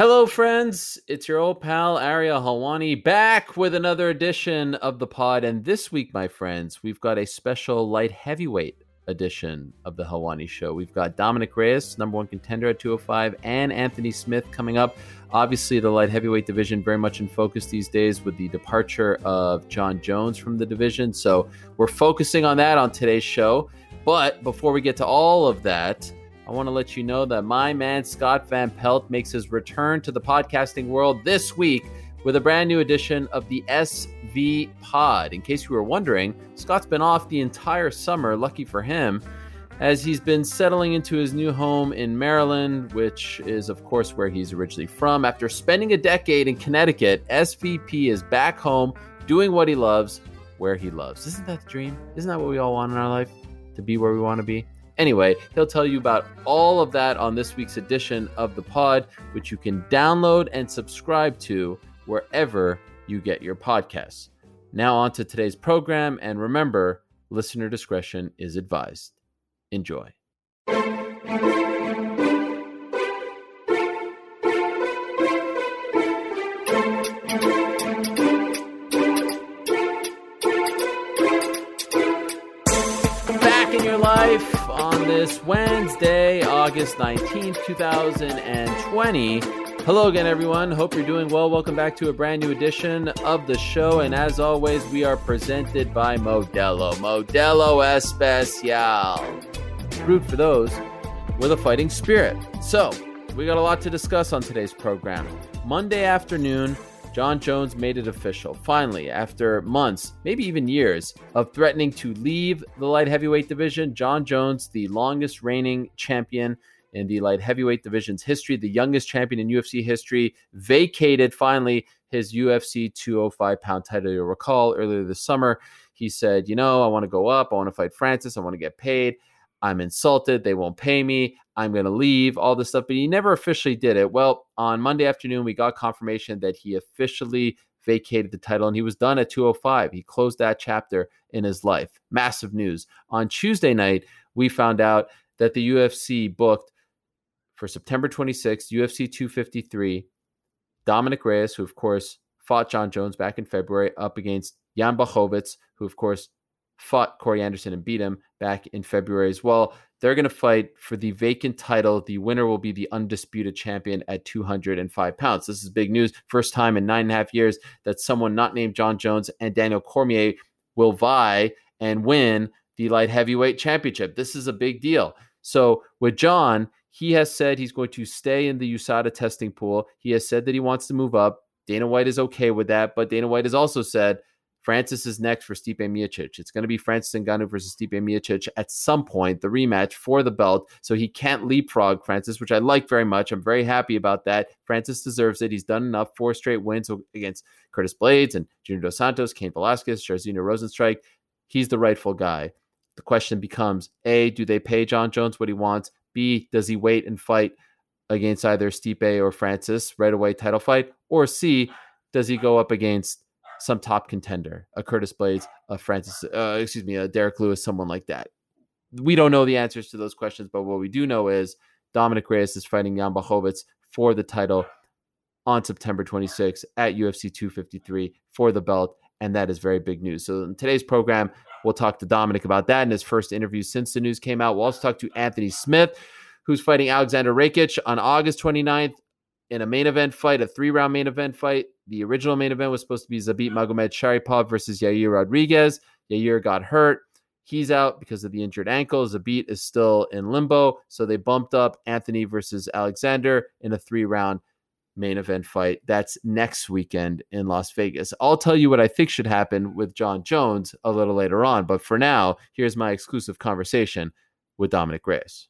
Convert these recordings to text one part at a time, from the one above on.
Hello, friends. It's your old pal Ariel Helwani back with another edition of the pod. And this week, my friends, we've got a special light heavyweight edition of the Helwani Show. We've got Dominick Reyes, number one contender at 205, and Anthony Smith coming up. Obviously, the light heavyweight division very much in focus these days with the departure of Jon Jones from the division. So we're focusing on that on today's show. But before we get to all of that, I want to let you know that my man Scott Van Pelt makes his return to the podcasting world this week with a brand new edition of the SV Pod. In case you were wondering, Scott's been off the entire summer, lucky for him, as he's been settling into his new home in Maryland, which is, of course, where he's originally from. After spending a decade in Connecticut, SVP is back home doing what he loves, where he loves. Isn't that the dream? Isn't that what we all want in our life? To be where we want to be? Anyway, he'll tell you about all of that on this week's edition of the pod, which you can download and subscribe to wherever you get your podcasts. Now, on to today's program, and remember, listener discretion is advised. Enjoy. This Wednesday, August 19th, 2020. Hello again, everyone. Hope you're doing well. Welcome back to a brand new edition of the show. And as always, we are presented by Modelo. Modelo Especial. Root for those with a fighting spirit. So, we got a lot to discuss on today's program. Monday afternoon, Jon Jones made it official. Finally, after months, maybe even years, of threatening to leave the light heavyweight division, Jon Jones, the longest reigning champion in the light heavyweight division's history, the youngest champion in UFC history, vacated finally his UFC 205 pound title. You'll recall earlier this summer, he said, You know, I want to go up. I want to fight Francis. I want to get paid. I'm insulted. They won't pay me. I'm going to leave, all this stuff. But he never officially did it. Well, on Monday afternoon, we got confirmation that he officially vacated the title and he was done at 205. He closed that chapter in his life. Massive news. On Tuesday night, we found out that the UFC booked for September 26th, UFC 253, Dominick Reyes, who of course fought Jon Jones back in February, up against Jan Blachowicz, who of course fought Corey Anderson and beat him back in February as well. They're going to fight for the vacant title. The winner will be the undisputed champion at 205 pounds. This is big news. First time in nine and a half years that someone not named Jon Jones and Daniel Cormier will vie and win the light heavyweight championship. This is a big deal. So with Jon, he has said he's going to stay in the USADA testing pool. He has said that he wants to move up. Dana White is okay with that, but Dana White has also said Francis is next for Stipe Miocic. It's going to be Francis Ngannou versus Stipe Miocic at some point, the rematch for the belt. So he can't leapfrog Francis, which I like very much. I'm very happy about that. Francis deserves it. He's done enough. Four straight wins against Curtis Blaydes and Junior Dos Santos, Cain Velasquez, Jairzinho Rozenstruik. He's the rightful guy. The question becomes: A, do they pay Jon Jones what he wants? B, does he wait and fight against either Stipe or Francis right away title fight? Or C, does he go up against some top contender, a Curtis Blaydes, a Francis, uh, excuse me, a Derrick Lewis, someone like that. We don't know the answers to those questions, but what we do know is Dominick Reyes is fighting Jan Blachowicz for the title on September 26 at UFC 253 for the belt, and that is very big news. So in today's program, we'll talk to Dominick about that in his first interview since the news came out. We'll also talk to Anthony Smith, who's fighting Aleksandar Rakic on August 29th in a main event fight, a three round main event fight. The original main event was supposed to be Zabit Magomedsharipov versus Yair Rodriguez. Yair got hurt. He's out because of the injured ankle. Zabit is still in limbo. So they bumped up Anthony versus Aleksandar in a three round main event fight. That's next weekend in Las Vegas. I'll tell you what I think should happen with Jon Jones a little later on. But for now, here's my exclusive conversation with Dominick Reyes.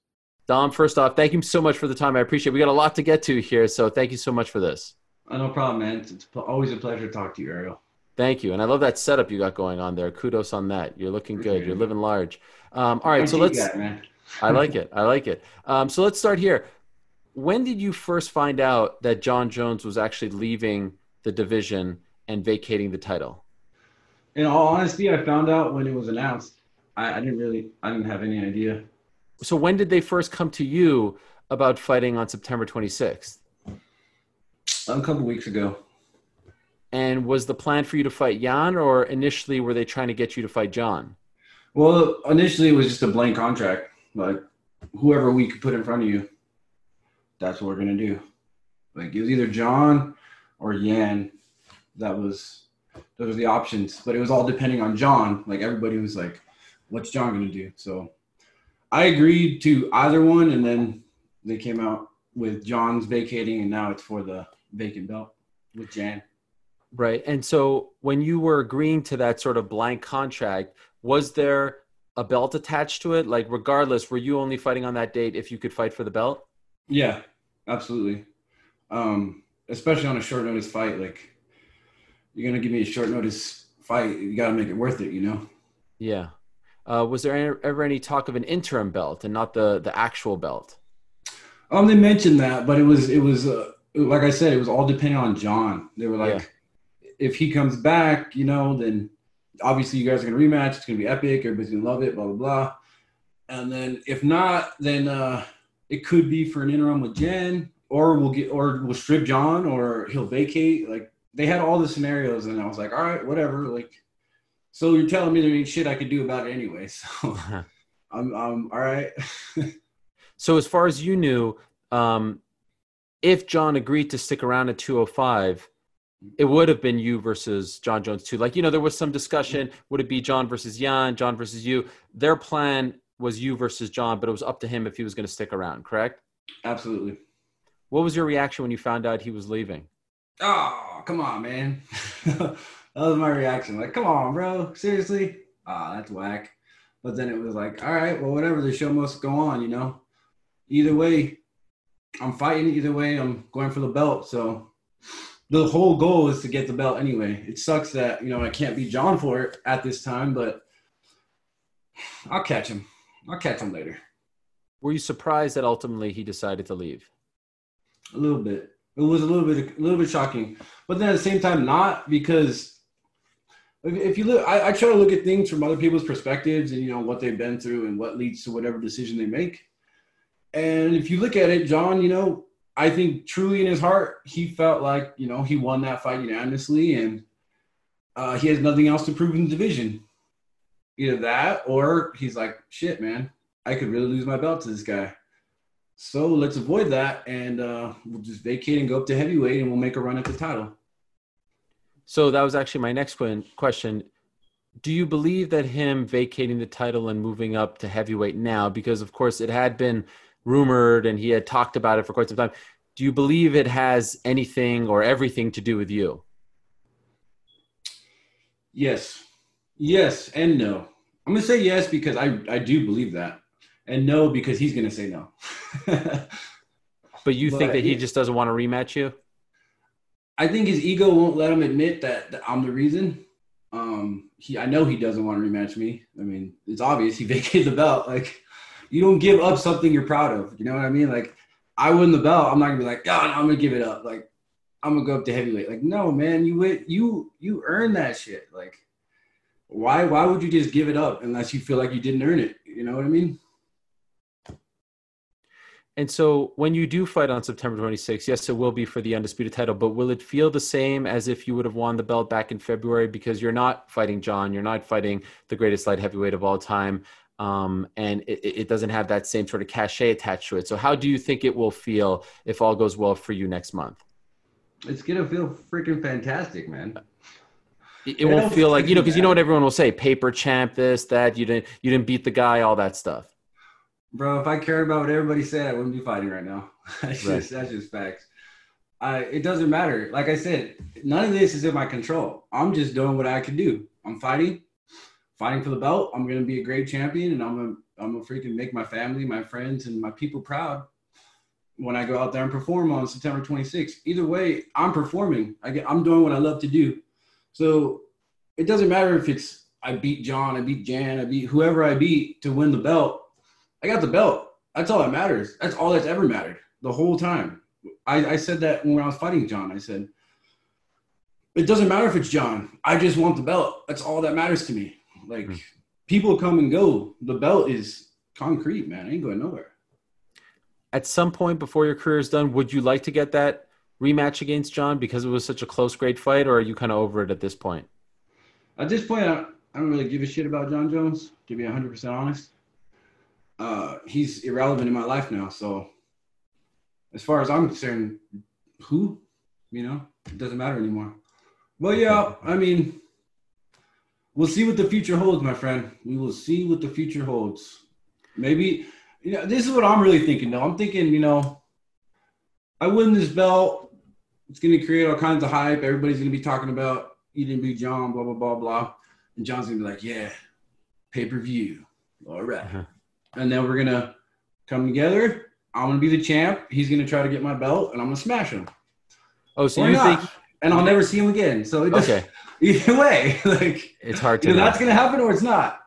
Dom, first off, thank you so much for the time. I appreciate it. We got a lot to get to here, so thank you so much for this. Oh, no problem, man. It's always a pleasure to talk to you, Ariel. Thank you, and I love that setup you got going on there. Kudos on that. You're looking good. You're living large. Um, all right, so let's. That, I like it. I like it. Um, so let's start here. When did you first find out that Jon Jones was actually leaving the division and vacating the title? In all honesty, I found out when it was announced. I, I didn't really, I didn't have any idea so when did they first come to you about fighting on September 26th? A couple weeks ago. And was the plan for you to fight Jan, or initially were they trying to get you to fight Jon? Well, initially it was just a blank contract. Like whoever we could put in front of you, that's what we're gonna do. Like it was either Jon or Jan. That was those were the options, but it was all depending on Jon. Like everybody was like, "What's Jon gonna do?" So I agreed to either one, and then they came out with Jon's vacating, and now it's for the vacant belt with Jan. Right. And so when you were agreeing to that sort of blank contract, was there a belt attached to it? Like, regardless, were you only fighting on that date if you could fight for the belt? Yeah, absolutely. Um, especially on a short notice fight, like you're gonna give me a short notice fight, you gotta make it worth it, you know. Yeah. Uh, was there ever any talk of an interim belt and not the the actual belt? Um, they mentioned that, but it was it was uh, like I said, it was all depending on Jon. They were like, yeah. if he comes back, you know, then obviously you guys are gonna rematch. It's gonna be epic. Everybody's gonna love it. Blah blah blah. And then if not, then uh, it could be for an interim with Jan, or we'll get, or we'll strip Jon, or he'll vacate. Like they had all the scenarios, and I was like, all right, whatever. Like, so you're telling me there ain't shit I could do about it anyway. So I'm, I'm all right. So as far as you knew, um, if Jon agreed to stick around at 205, it would have been you versus Jon Jones too. Like you know, there was some discussion: would it be Jon versus Jan, Jon versus you? Their plan was you versus Jon, but it was up to him if he was going to stick around. Correct? Absolutely. What was your reaction when you found out he was leaving? Oh, come on, man. that was my reaction. Like, come on, bro. Seriously? Ah, oh, that's whack. But then it was like, all right, well, whatever. The show must go on, you know either way, I'm fighting. Either way, I'm going for the belt. So the whole goal is to get the belt anyway. It sucks that you know I can't beat Jon for it at this time, but I'll catch him. I'll catch him later. Were you surprised that ultimately he decided to leave? A little bit. It was a little bit, a little bit shocking, but then at the same time, not because if you look, I, I try to look at things from other people's perspectives and you know what they've been through and what leads to whatever decision they make. And if you look at it, Jon, you know, I think truly in his heart, he felt like, you know, he won that fight unanimously and uh, he has nothing else to prove in the division. Either that or he's like, shit, man, I could really lose my belt to this guy. So let's avoid that and uh, we'll just vacate and go up to heavyweight and we'll make a run at the title. So that was actually my next question do you believe that him vacating the title and moving up to heavyweight now because of course it had been rumored and he had talked about it for quite some time. Do you believe it has anything or everything to do with you? Yes. Yes and no. I'm going to say yes because I, I do believe that. And no because he's going to say no. but you but, think that he just doesn't want to rematch you? I think his ego won't let him admit that, that I'm the reason. Um, he, I know he doesn't want to rematch me. I mean, it's obvious he vacated the belt. Like, you don't give up something you're proud of. You know what I mean? Like I win the belt, I'm not gonna be like, God, I'm gonna give it up. Like I'm gonna go up to heavyweight. Like no, man, you win, you you earn that shit. Like why why would you just give it up unless you feel like you didn't earn it? You know what I mean? And so when you do fight on September 26th, yes, it will be for the undisputed title, but will it feel the same as if you would have won the belt back in February because you're not fighting Jon, you're not fighting the greatest light heavyweight of all time? um, and it, it, doesn't have that same sort of cachet attached to it. So, how do you think it will feel if all goes well for you next month? It's gonna feel freaking fantastic, man. It, it won't feel like you know because you know what everyone will say: paper champ, this, that. You didn't, you didn't beat the guy, all that stuff. Bro, if I cared about what everybody said, I wouldn't be fighting right now. that's right. just that's just facts. I, it doesn't matter. Like I said, none of this is in my control. I'm just doing what I can do. I'm fighting fighting for the belt. I'm gonna be a great champion, and I'm gonna I'm gonna freaking make my family, my friends, and my people proud when I go out there and perform on September 26th. Either way, I'm performing. I get I'm doing what I love to do. So it doesn't matter if it's I beat Jon, I beat Jan, I beat whoever I beat to win the belt. I got the belt. That's all that matters. That's all that's ever mattered the whole time. I, I said that when I was fighting Jon. I said, it doesn't matter if it's Jon. I just want the belt. That's all that matters to me. Like mm-hmm. people come and go. The belt is concrete, man. I ain't going nowhere. At some point before your career is done, would you like to get that rematch against Jon because it was such a close, great fight, or are you kind of over it at this point? At this point, I, I don't really give a shit about Jon Jones. To be 100 percent honest, uh, he's irrelevant in my life now. So, as far as I'm concerned, who, you know, it doesn't matter anymore. Well, yeah, I mean, we'll see what the future holds, my friend. We will see what the future holds. Maybe, you know, this is what I'm really thinking though. I'm thinking, you know, I win this belt. It's going to create all kinds of hype. Everybody's going to be talking about you didn't beat Jon, blah, blah, blah, blah. And Jon's going to be like, yeah, pay per view. All right. uh-huh. And then we're going to come together. I'm to be the champ. He's going to try to get my belt and I'm going to smash him. Oh, so or you not. think. And I'll never see him again. So it just, okay. either way, like it's hard to. That's going to happen or it's not.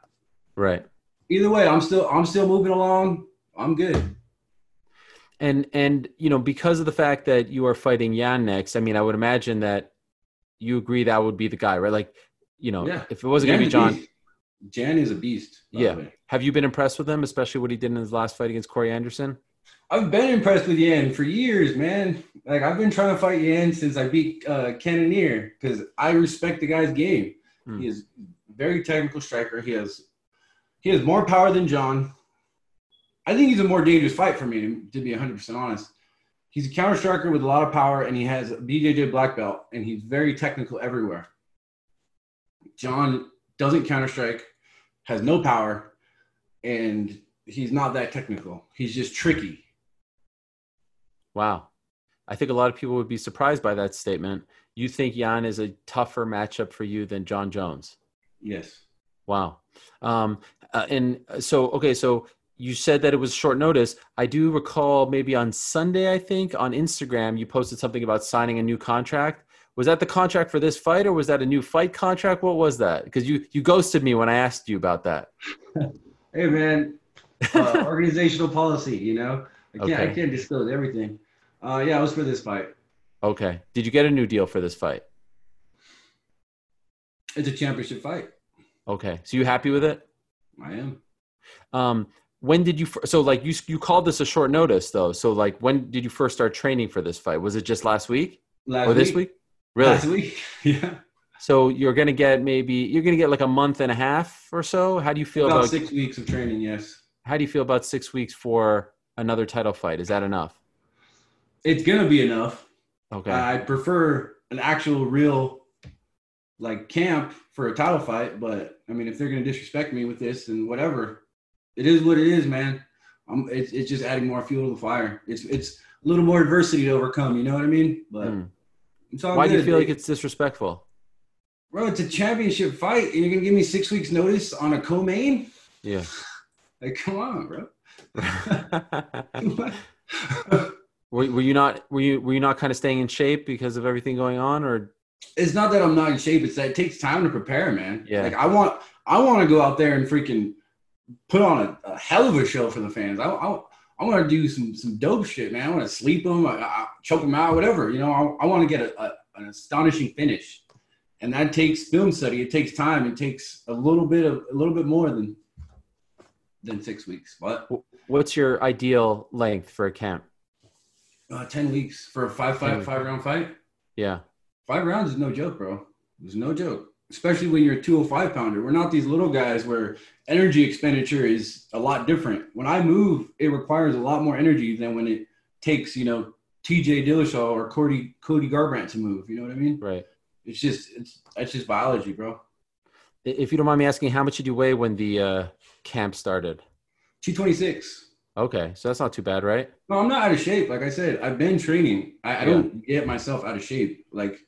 Right. Either way, I'm still I'm still moving along. I'm good and and you know because of the fact that you are fighting Jan next, I mean, I would imagine that you agree that would be the guy, right? Like, you know, yeah. if it wasn't going to be Jon. Jan is a beast. Yeah. Have you been impressed with him, especially what he did in his last fight against Corey Anderson? I've been impressed with Jan for years, man. Like I've been trying to fight Jan since I beat uh, Cannonier because I respect the guy's game. Mm. He is very technical striker. He has he has more power than Jon. I think he's a more dangerous fight for me, to be 100% honest. He's a counter striker with a lot of power, and he has a BJJ black belt, and he's very technical everywhere. Jon doesn't counter strike, has no power, and he's not that technical. He's just tricky. Wow. I think a lot of people would be surprised by that statement. You think Jan is a tougher matchup for you than Jon Jones? Yes. Wow. Um, uh, and so, okay, so you said that it was short notice. I do recall maybe on Sunday, I think, on Instagram, you posted something about signing a new contract. Was that the contract for this fight, or was that a new fight contract? What was that? Because you you ghosted me when I asked you about that. hey man, uh, organizational policy. You know, I can't okay. I can't disclose everything. Uh, yeah, it was for this fight. Okay. Did you get a new deal for this fight? It's a championship fight. Okay. So you happy with it? I am. Um, when did you so like you you called this a short notice though so like when did you first start training for this fight was it just last week last or this week, week? Really last week yeah so you're gonna get maybe you're gonna get like a month and a half or so how do you feel about, about six weeks of training yes how do you feel about six weeks for another title fight is that enough it's gonna be enough okay i prefer an actual real like camp for a title fight but i mean if they're gonna disrespect me with this and whatever it is what it is, man. I'm, it's, it's just adding more fuel to the fire. It's it's a little more adversity to overcome. You know what I mean? But mm. Why do you feel like it's disrespectful? Bro, it's a championship fight, and you're gonna give me six weeks notice on a co-main? Yeah. Like, come on, bro. were, were you not were you were you not kind of staying in shape because of everything going on, or? It's not that I'm not in shape. It's that it takes time to prepare, man. Yeah. Like I want I want to go out there and freaking put on a, a, hell of a show for the fans. I, I, I want to do some some dope shit, man. I want to sleep them, I, I, choke them out, whatever. You know, I, I want to get a, a, an astonishing finish, and that takes film study. It takes time. It takes a little bit of a little bit more than than six weeks. But what's your ideal length for a camp? Uh, Ten weeks for a five five five round fight. Yeah, five rounds is no joke, bro. It's no joke especially when you're a 205 pounder. We're not these little guys where energy expenditure is a lot different. When I move, it requires a lot more energy than when it takes, you know, TJ Dillashaw or Cody Cody Garbrandt to move. You know what I mean? Right. It's just it's that's just biology, bro. If you don't mind me asking, how much did you weigh when the uh, camp started? 226. Okay, so that's not too bad, right? No, I'm not out of shape. Like I said, I've been training. I, I don't get myself out of shape. Like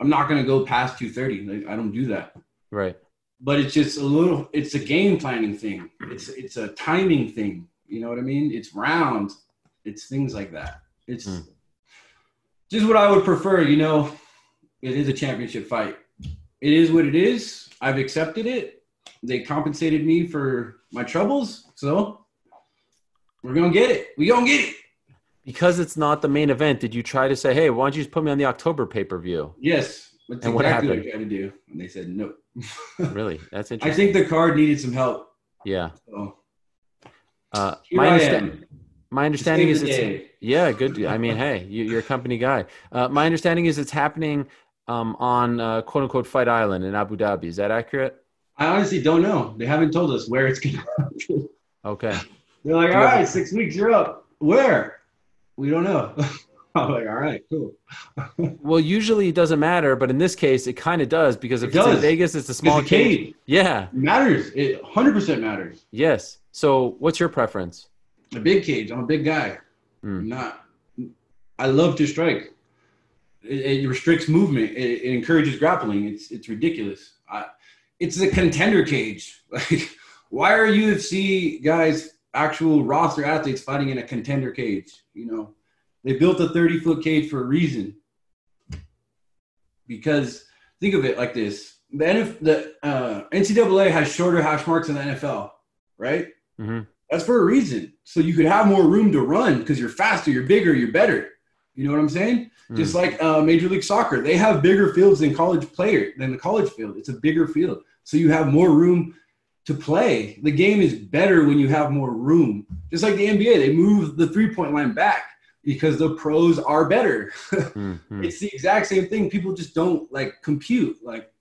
I'm not going to go past 230. Like, I don't do that. Right. But it's just a little. It's a game planning thing. It's it's a timing thing. You know what I mean? It's round. It's things like that. It's mm. just what I would prefer. You know, it is a championship fight. It is what it is. I've accepted it. They compensated me for my troubles, so we're gonna get it. We gonna get it because it's not the main event, did you try to say, "Hey, why don't you just put me on the October pay per view"? Yes. That's and exactly what happened? What I tried to do, and they said no. really, that's interesting. I think the card needed some help. Yeah. So, uh, my understanding. My understanding is it's yeah, good. I mean, hey, you, are a company guy. Uh, my understanding is it's happening um, on uh, quote unquote Fight Island in Abu Dhabi. Is that accurate? I honestly don't know. They haven't told us where it's going to happen. Okay. They're like, all right, six weeks, you're up. Where? We don't know. I'm like, all right, cool. well, usually it doesn't matter, but in this case, it kind of does because if it it's in Vegas, it's a small it's a cage. cage. Yeah, it matters. It 100% matters. Yes. So, what's your preference? A big cage. I'm a big guy. Mm. Not. I love to strike. It, it restricts movement. It, it, encourages grappling. It's it's ridiculous. I, it's a contender cage. Like, why are UFC guys, actual roster athletes, fighting in a contender cage? You know, they built a 30 foot cage for a reason. Because think of it like this: the, NF, the uh, NCAA has shorter hash marks than the NFL, right? Mm-hmm. That's for a reason. So you could have more room to run because you're faster, you're bigger, you're better. You know what I'm saying? Mm. Just like uh, Major League Soccer, they have bigger fields than college player than the college field. It's a bigger field, so you have more room to play. The game is better when you have more room. Just like the NBA, they move the three point line back because the pros are better. mm-hmm. It's the exact same thing. People just don't like compute. Like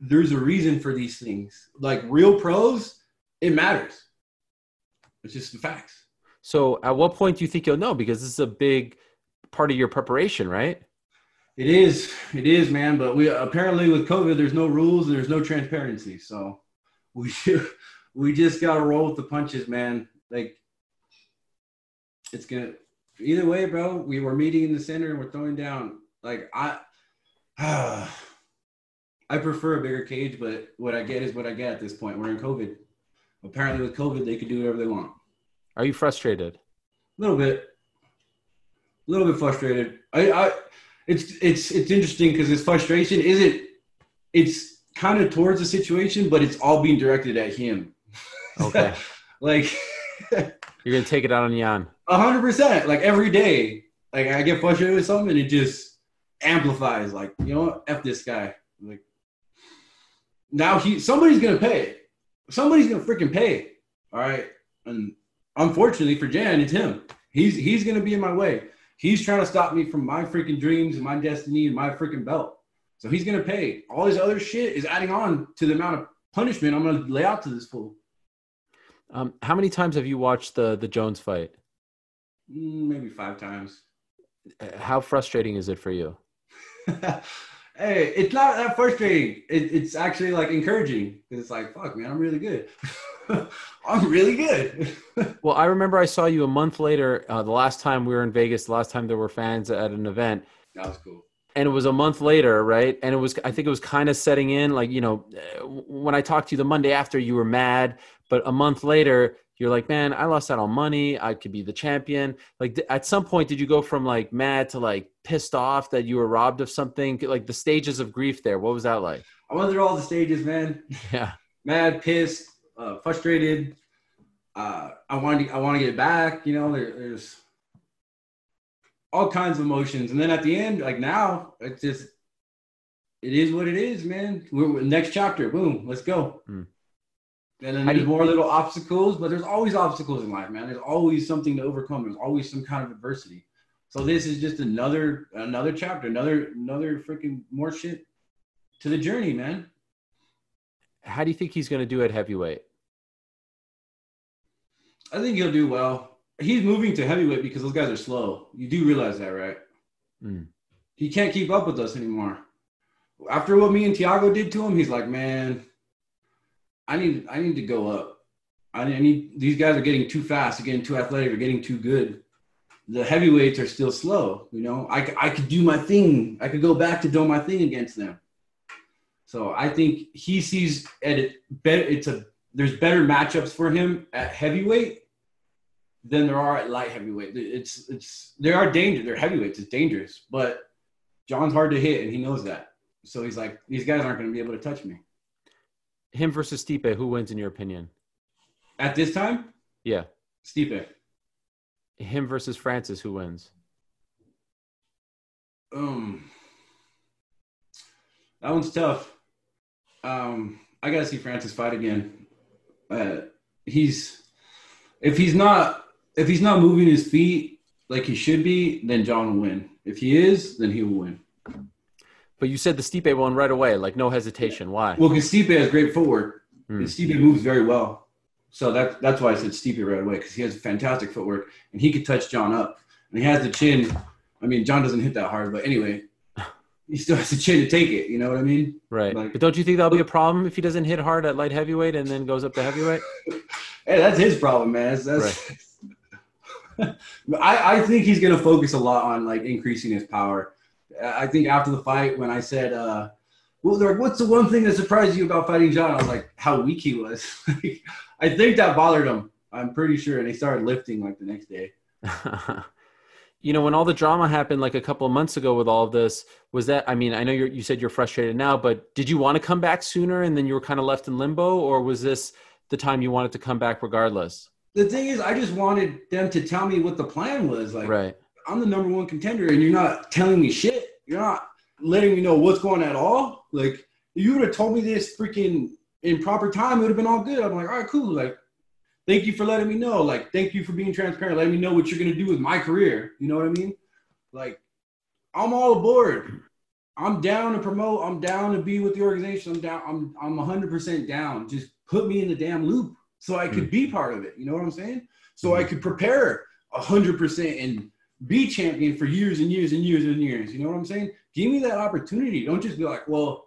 there's a reason for these things. Like real pros, it matters. It's just the facts. So, at what point do you think you'll know? Because this is a big part of your preparation, right? It is. It is, man. But we apparently with COVID, there's no rules and there's no transparency. So we we just gotta roll with the punches, man. Like it's gonna either way, bro. We were meeting in the center and we're throwing down. Like I, uh, I prefer a bigger cage, but what I get is what I get at this point. We're in COVID apparently with COVID, they could do whatever they want. Are you frustrated? A little bit. A little bit frustrated. I, I it's it's it's interesting because this frustration isn't it's kind of towards the situation, but it's all being directed at him. Okay. like you're gonna take it out on Jan. A hundred percent. Like every day. Like I get frustrated with something and it just amplifies. Like, you know what? F this guy. Like now he somebody's gonna pay somebody's gonna freaking pay. All right. And unfortunately for Jan, it's him. He's he's gonna be in my way. He's trying to stop me from my freaking dreams and my destiny and my freaking belt. So he's gonna pay. All this other shit is adding on to the amount of punishment I'm gonna lay out to this fool. Um, how many times have you watched the the Jones fight? Mm, maybe five times. How frustrating is it for you? hey, it's not that frustrating. It, it's actually like encouraging because it's like, fuck, man, I'm really good. I'm really good. well, I remember I saw you a month later. Uh, the last time we were in Vegas, the last time there were fans at an event. That was cool. And it was a month later, right? And it was, I think it was kind of setting in. Like, you know, when I talked to you the Monday after, you were mad, but a month later, you're like, man, I lost out on money. I could be the champion. Like at some point, did you go from like mad to like pissed off that you were robbed of something? Like the stages of grief there. What was that like? I went through all the stages, man. Yeah. mad, pissed, uh, frustrated. Uh, I wanted to, i want to get back. You know, there, there's all kinds of emotions, and then at the end, like now, it's just, it is what it is, man. We're next chapter. Boom, let's go. Mm. And then there's more little obstacles, but there's always obstacles in life, man. There's always something to overcome. There's always some kind of adversity. So this is just another another chapter, another another freaking more shit to the journey, man. How do you think he's going to do at heavyweight? I think he'll do well. He's moving to heavyweight because those guys are slow. You do realize that, right? Mm. He can't keep up with us anymore. After what me and Thiago did to him, he's like, man, I need I need to go up. I need these guys are getting too fast, they're getting too athletic, they're getting too good. The heavyweights are still slow. You know, I, I could do my thing. I could go back to doing my thing against them. So I think he sees at it better. It's a there's better matchups for him at heavyweight than there are at light heavyweight. It's it's there are danger. They're heavyweights. It's dangerous, but Jon's hard to hit, and he knows that. So he's like, these guys aren't going to be able to touch me. Him versus Stipe, who wins in your opinion? At this time? Yeah. Stipe. Him versus Francis, who wins? Um that one's tough. Um, I gotta see Francis fight again. Uh, he's if he's not if he's not moving his feet like he should be, then Jon will win. If he is, then he will win. But you said the Stipe one right away, like no hesitation. Why? Well, because Stipe has great footwork. Mm. Stipe moves very well. So that's that's why I said Stipe right away because he has fantastic footwork and he could touch Jon up. And he has the chin. I mean, Jon doesn't hit that hard, but anyway, he still has the chin to take it. You know what I mean? Right. Like, but don't you think that'll be a problem if he doesn't hit hard at light heavyweight and then goes up to heavyweight? hey, that's his problem, man. That's, that's right. I, I think he's gonna focus a lot on like increasing his power. I think after the fight, when I said, uh, "Well, they're like, what's the one thing that surprised you about fighting Jon? I was like, "How weak he was." I think that bothered him. I'm pretty sure, and he started lifting like the next day. you know, when all the drama happened like a couple of months ago with all of this, was that? I mean, I know you said you're frustrated now, but did you want to come back sooner, and then you were kind of left in limbo, or was this the time you wanted to come back regardless? The thing is, I just wanted them to tell me what the plan was. Like, right. I'm the number one contender, and you're not telling me shit. You're not letting me know what's going on at all. Like, you would have told me this freaking in proper time, it would have been all good. I'm like, all right, cool. Like, thank you for letting me know. Like, thank you for being transparent, Let me know what you're gonna do with my career. You know what I mean? Like, I'm all aboard. I'm down to promote. I'm down to be with the organization. I'm down. I'm I'm 100% down. Just put me in the damn loop so I could mm be part of it. You know what I'm saying? So I could prepare 100% and be champion for years and years and years and years. You know what I'm saying? Give me that opportunity. Don't just be like, well,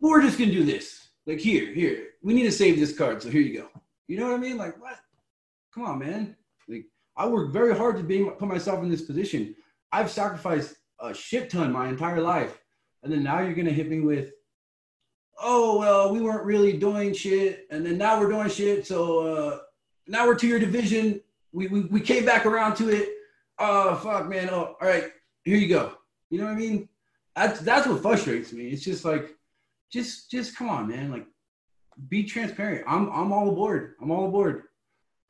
we're just gonna do this. Like here, here, we need to save this card, so here you go. You know what I mean? Like what? Come on, man. Like I worked very hard to be put myself in this position. I've sacrificed a shit ton my entire life, and then now you're gonna hit me with, oh well, we weren't really doing shit, and then now we're doing shit. So uh, now we're to your division. We, we we came back around to it. Oh fuck, man. Oh, all right, here you go. You know what I mean? That's that's what frustrates me. It's just like just just come on, man. Like be transparent. I'm I'm all aboard. I'm all aboard.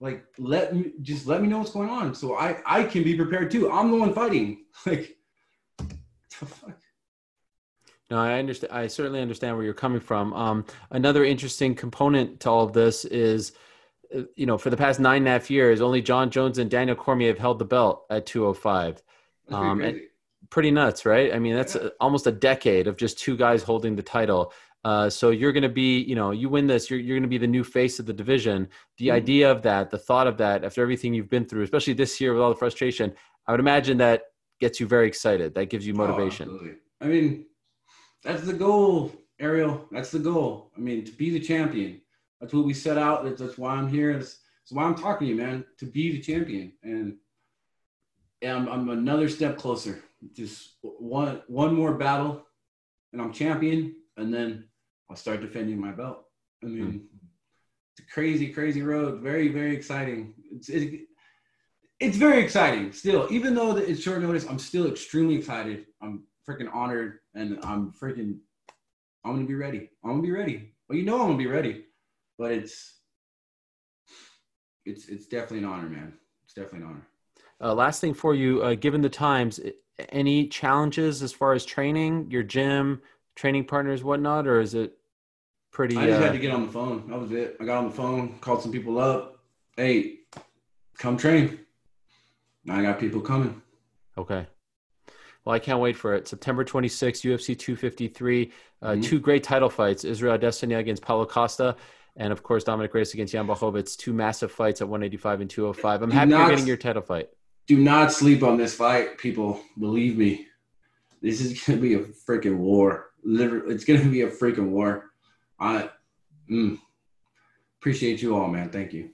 Like let me just let me know what's going on so I I can be prepared too. I'm the one fighting. Like the fuck. No, I understand. I certainly understand where you're coming from. Um, another interesting component to all of this is, uh, you know, for the past nine and a half years, only Jon Jones and Daniel Cormier have held the belt at 205. Um, and pretty nuts, right? I mean, that's yeah. almost a decade of just two guys holding the title. Uh, so you're going to be, you know, you win this, you're, you're going to be the new face of the division. The mm-hmm. idea of that, the thought of that, after everything you've been through, especially this year with all the frustration, I would imagine that gets you very excited. That gives you oh, motivation. Oh, I mean, that's the goal, Ariel. That's the goal. I mean, to be the champion. That's what we set out. That's, that's why I'm here. That's, that's why I'm talking to you, man. To be the champion, and, and I'm, I'm another step closer just one one more battle, and I'm champion, and then I'll start defending my belt. I mean, hmm. it's a crazy, crazy road. Very, very exciting. It's it, it's very exciting still, even though it's short notice. I'm still extremely excited. I'm freaking honored, and I'm freaking. I'm gonna be ready. I'm gonna be ready. Well, you know I'm gonna be ready, but it's it's it's definitely an honor, man. It's definitely an honor. Uh, last thing for you, uh, given the times, any challenges as far as training, your gym, training partners, whatnot, or is it pretty? I just uh, had to get on the phone. That was it. I got on the phone, called some people up. Hey, come train. Now I got people coming. Okay. Well, I can't wait for it. September 26th, UFC 253. Uh, mm-hmm. Two great title fights Israel Adesanya against Paulo Costa, and of course, Dominick Reyes against Jan Blachowicz. Two massive fights at 185 and 205. I'm Do happy not, you're getting your title fight do not sleep on this fight, people. Believe me, this is gonna be a freaking war. Literally, it's gonna be a freaking war. I mm, appreciate you all, man. Thank you.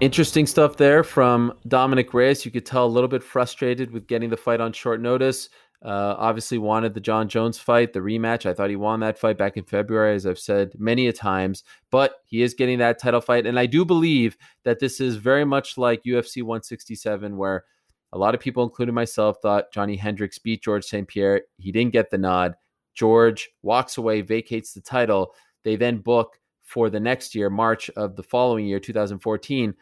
Interesting stuff there from Dominick Reyes. You could tell a little bit frustrated with getting the fight on short notice. Uh, obviously, wanted the Jon Jones fight, the rematch. I thought he won that fight back in February, as I've said many a times. But he is getting that title fight, and I do believe that this is very much like UFC 167, where a lot of people, including myself, thought Johny Hendricks beat George St. Pierre. He didn't get the nod. George walks away, vacates the title. They then book for the next year, March of the following year, 2014,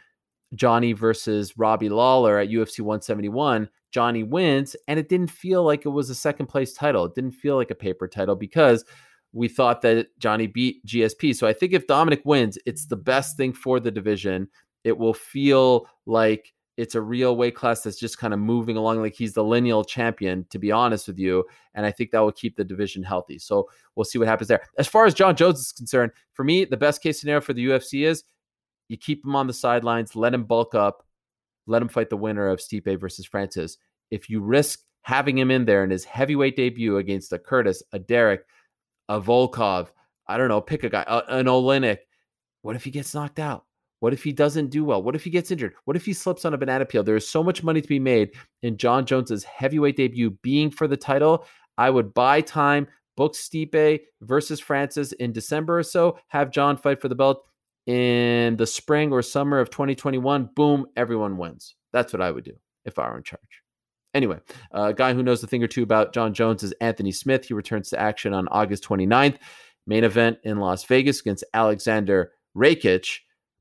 Johny versus Robbie Lawler at UFC 171. Johny wins, and it didn't feel like it was a second place title. It didn't feel like a paper title because we thought that Johny beat GSP. So I think if Dominick wins, it's the best thing for the division. it will feel like it's a real weight class that's just kind of moving along like he's the lineal champion to be honest with you and i think that will keep the division healthy so we'll see what happens there as far as jon jones is concerned for me the best case scenario for the ufc is you keep him on the sidelines let him bulk up let him fight the winner of stipe versus francis if you risk having him in there in his heavyweight debut against a curtis a derrick a volkov i don't know pick a guy an Oleinik. what if he gets knocked out what if he doesn't do well? What if he gets injured? What if he slips on a banana peel? There is so much money to be made in Jon Jones's heavyweight debut being for the title. I would buy time, book Stipe versus Francis in December or so, have Jon fight for the belt in the spring or summer of 2021. Boom, everyone wins. That's what I would do if I were in charge. Anyway, a guy who knows a thing or two about Jon Jones is Anthony Smith. He returns to action on August 29th. Main event in Las Vegas against Aleksandar Rakic.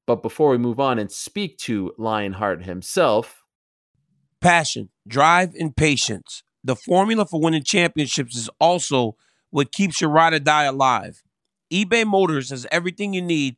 But before we move on and speak to Lionheart himself, passion, drive, and patience. The formula for winning championships is also what keeps your ride or die alive. eBay Motors has everything you need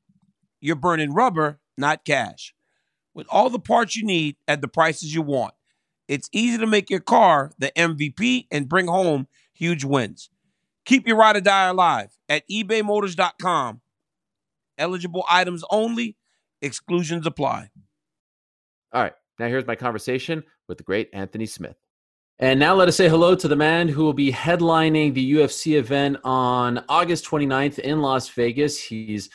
you're burning rubber, not cash. With all the parts you need at the prices you want, it's easy to make your car the MVP and bring home huge wins. Keep your ride or die alive at ebaymotors.com Eligible items only. Exclusions apply. All right. Now here's my conversation with the great Anthony Smith. And now let us say hello to the man who will be headlining the UFC event on August 29th in Las Vegas. He's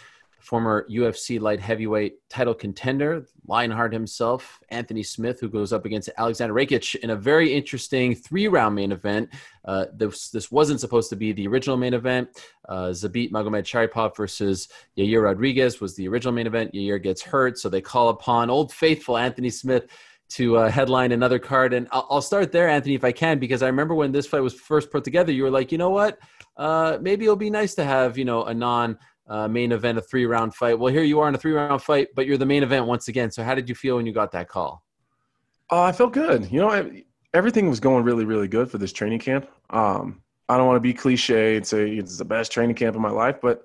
former UFC light heavyweight title contender, Lionheart himself, Anthony Smith, who goes up against Aleksandar Rakic in a very interesting three round main event. Uh, this, this wasn't supposed to be the original main event. Uh, Zabit Magomedsharipov versus Yair Rodriguez was the original main event. Yair gets hurt, so they call upon old faithful Anthony Smith to uh, headline another card. And I'll, I'll, start there, Anthony, if I can, because I remember when this fight was first put together, you were like, you know what? Uh, maybe it'll be nice to have, you know, a non uh, main event, a three round fight. Well, here you are in a three round fight, but you're the main event once again. So, how did you feel when you got that call? Uh, I felt good. You know, I, everything was going really, really good for this training camp. Um, I don't want to be cliche and say it's the best training camp of my life, but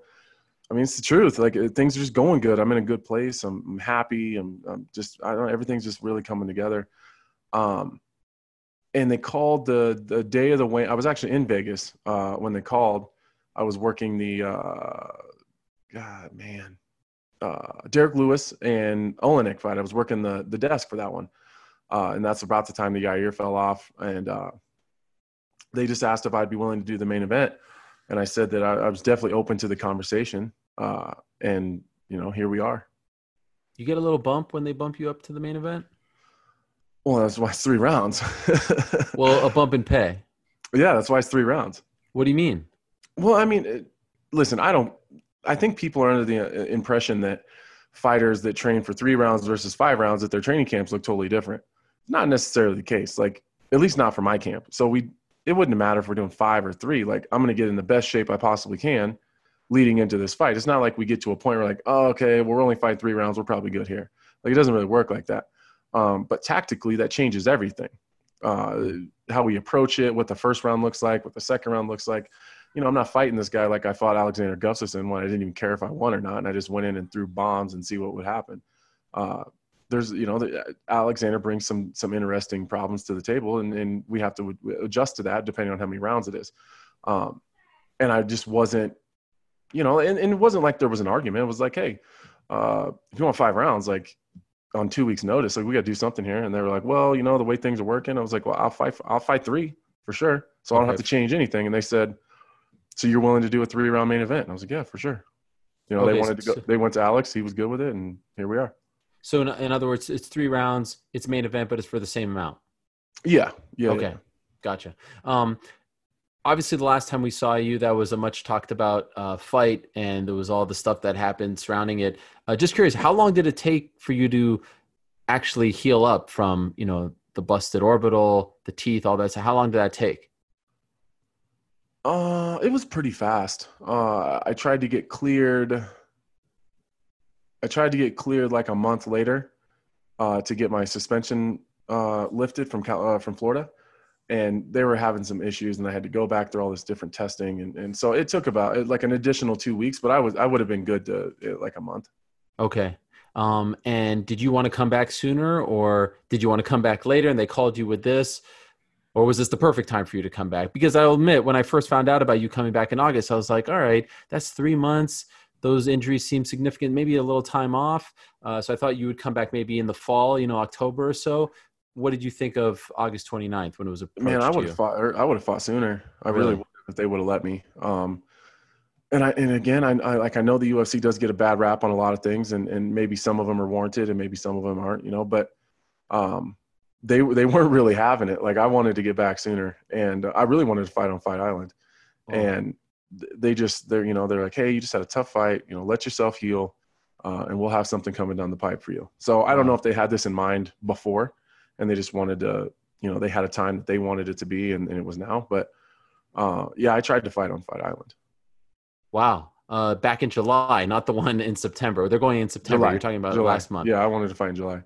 I mean, it's the truth. Like things are just going good. I'm in a good place. I'm, I'm happy. I'm, I'm, just, I don't know, everything's just really coming together. Um, and they called the, the day of the win. I was actually in Vegas, uh, when they called, I was working the, uh, God, man, uh, Derrick Lewis and Oleinik fight. I was working the the desk for that one, uh, and that's about the time the Yair fell off, and uh, they just asked if I'd be willing to do the main event, and I said that I, I was definitely open to the conversation, uh, and you know, here we are. You get a little bump when they bump you up to the main event. Well, that's why it's three rounds. well, a bump in pay. Yeah, that's why it's three rounds. What do you mean? Well, I mean, listen, I don't I think people are under the uh, impression that fighters that train for three rounds versus five rounds at their training camps look totally different. Not necessarily the case. Like at least not for my camp. So we it wouldn't matter if we're doing five or three. Like I'm going to get in the best shape I possibly can leading into this fight. It's not like we get to a point where like, oh, okay, well, we're only fighting three rounds. We're probably good here. Like it doesn't really work like that. Um, but tactically, that changes everything. Uh, how we approach it, what the first round looks like, what the second round looks like you know, I'm not fighting this guy like I fought Alexander Gustafsson when I didn't even care if I won or not, and I just went in and threw bombs and see what would happen. Uh, there's, you know, the, Alexander brings some some interesting problems to the table, and, and we have to adjust to that depending on how many rounds it is. Um, and I just wasn't, you know, and, and, it wasn't like there was an argument. It was like, hey, uh, if you want five rounds, like on two weeks' notice, like we got to do something here. And they were like, well, you know, the way things are working, I was like, well, I'll fight, I'll fight three for sure, so I don't have to change anything. And they said so you're willing to do a three round main event? And I was like, yeah, for sure. You know, okay, they wanted to go. They went to Alex. He was good with it, and here we are. So in, in other words, it's three rounds. It's main event, but it's for the same amount. Yeah. Yeah. Okay. Yeah. Gotcha. Um, obviously the last time we saw you that was a much talked about uh, fight and there was all the stuff that happened surrounding it uh, just curious how long did it take for you to actually heal up from you know the busted orbital the teeth all that so how long did that take uh it was pretty fast. Uh i tried to get cleared i tried to get cleared like a month later uh to get my suspension uh lifted from uh, from florida and they were having some issues and i had to go back through all this different testing and, and so it took about like an additional two weeks but i was i would have been good to like a month. Okay. Um, and did you want to come back sooner or did you want to come back later and they called you with this or was this the perfect time for you to come back because i'll admit when i first found out about you coming back in august i was like all right that's three months those injuries seem significant maybe a little time off uh, so i thought you would come back maybe in the fall you know october or so what did you think of August 29th when it was approached? Man, I would have fought. I would have fought sooner. I really, really would if they would have let me. Um, and I and again, I, I, like I know the UFC does get a bad rap on a lot of things, and and maybe some of them are warranted, and maybe some of them aren't. You know, but um, they they weren't really having it. Like I wanted to get back sooner, and I really wanted to fight on Fight Island, oh. and they just they're you know they're like, hey, you just had a tough fight. You know, let yourself heal, uh, and we'll have something coming down the pipe for you. So I don't know if they had this in mind before and they just wanted to, you know, they had a time that they wanted it to be, and, and it was now. But uh, yeah, I tried to fight on Fight Island. Wow. Uh, back in July, not the one in September. They're going in September. July. You're talking about July. last month. Yeah, I wanted to fight in July.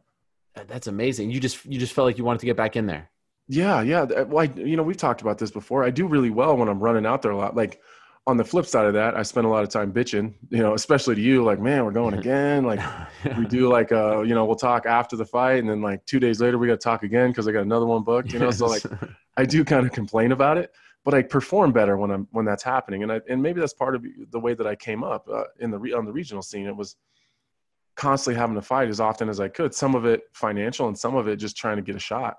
That's amazing. You just you just felt like you wanted to get back in there. Yeah, yeah. Well, I, you know, we've talked about this before. I do really well when I'm running out there a lot. Like on the flip side of that, I spend a lot of time bitching, you know, especially to you, like, man, we're going again. Like we do like, uh, you know, we'll talk after the fight. And then like two days later, we got to talk again. Cause I got another one booked, you know? So like, I do kind of complain about it, but I perform better when I'm, when that's happening. And I, and maybe that's part of the way that I came up uh, in the, re- on the regional scene. It was constantly having to fight as often as I could. Some of it financial and some of it just trying to get a shot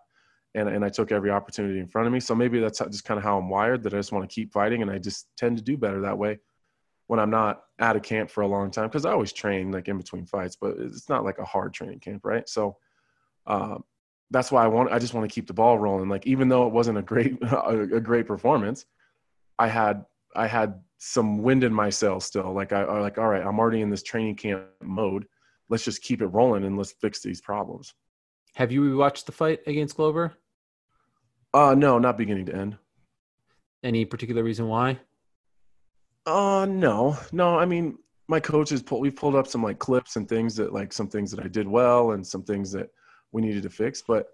and, and I took every opportunity in front of me. So maybe that's just kind of how I'm wired that I just want to keep fighting and I just tend to do better that way when I'm not out of camp for a long time because I always train like in between fights, but it's not like a hard training camp, right? So uh, that's why I want I just want to keep the ball rolling. Like even though it wasn't a great a, great performance, I had I had some wind in my sails still. Like I, like all right, I'm already in this training camp mode. Let's just keep it rolling and let's fix these problems. Have you watched the fight against Glover? Uh, no, not beginning to end. Any particular reason why? Uh, no, no. I mean, my coaches pull. We've pulled up some like clips and things that like some things that I did well and some things that we needed to fix. But,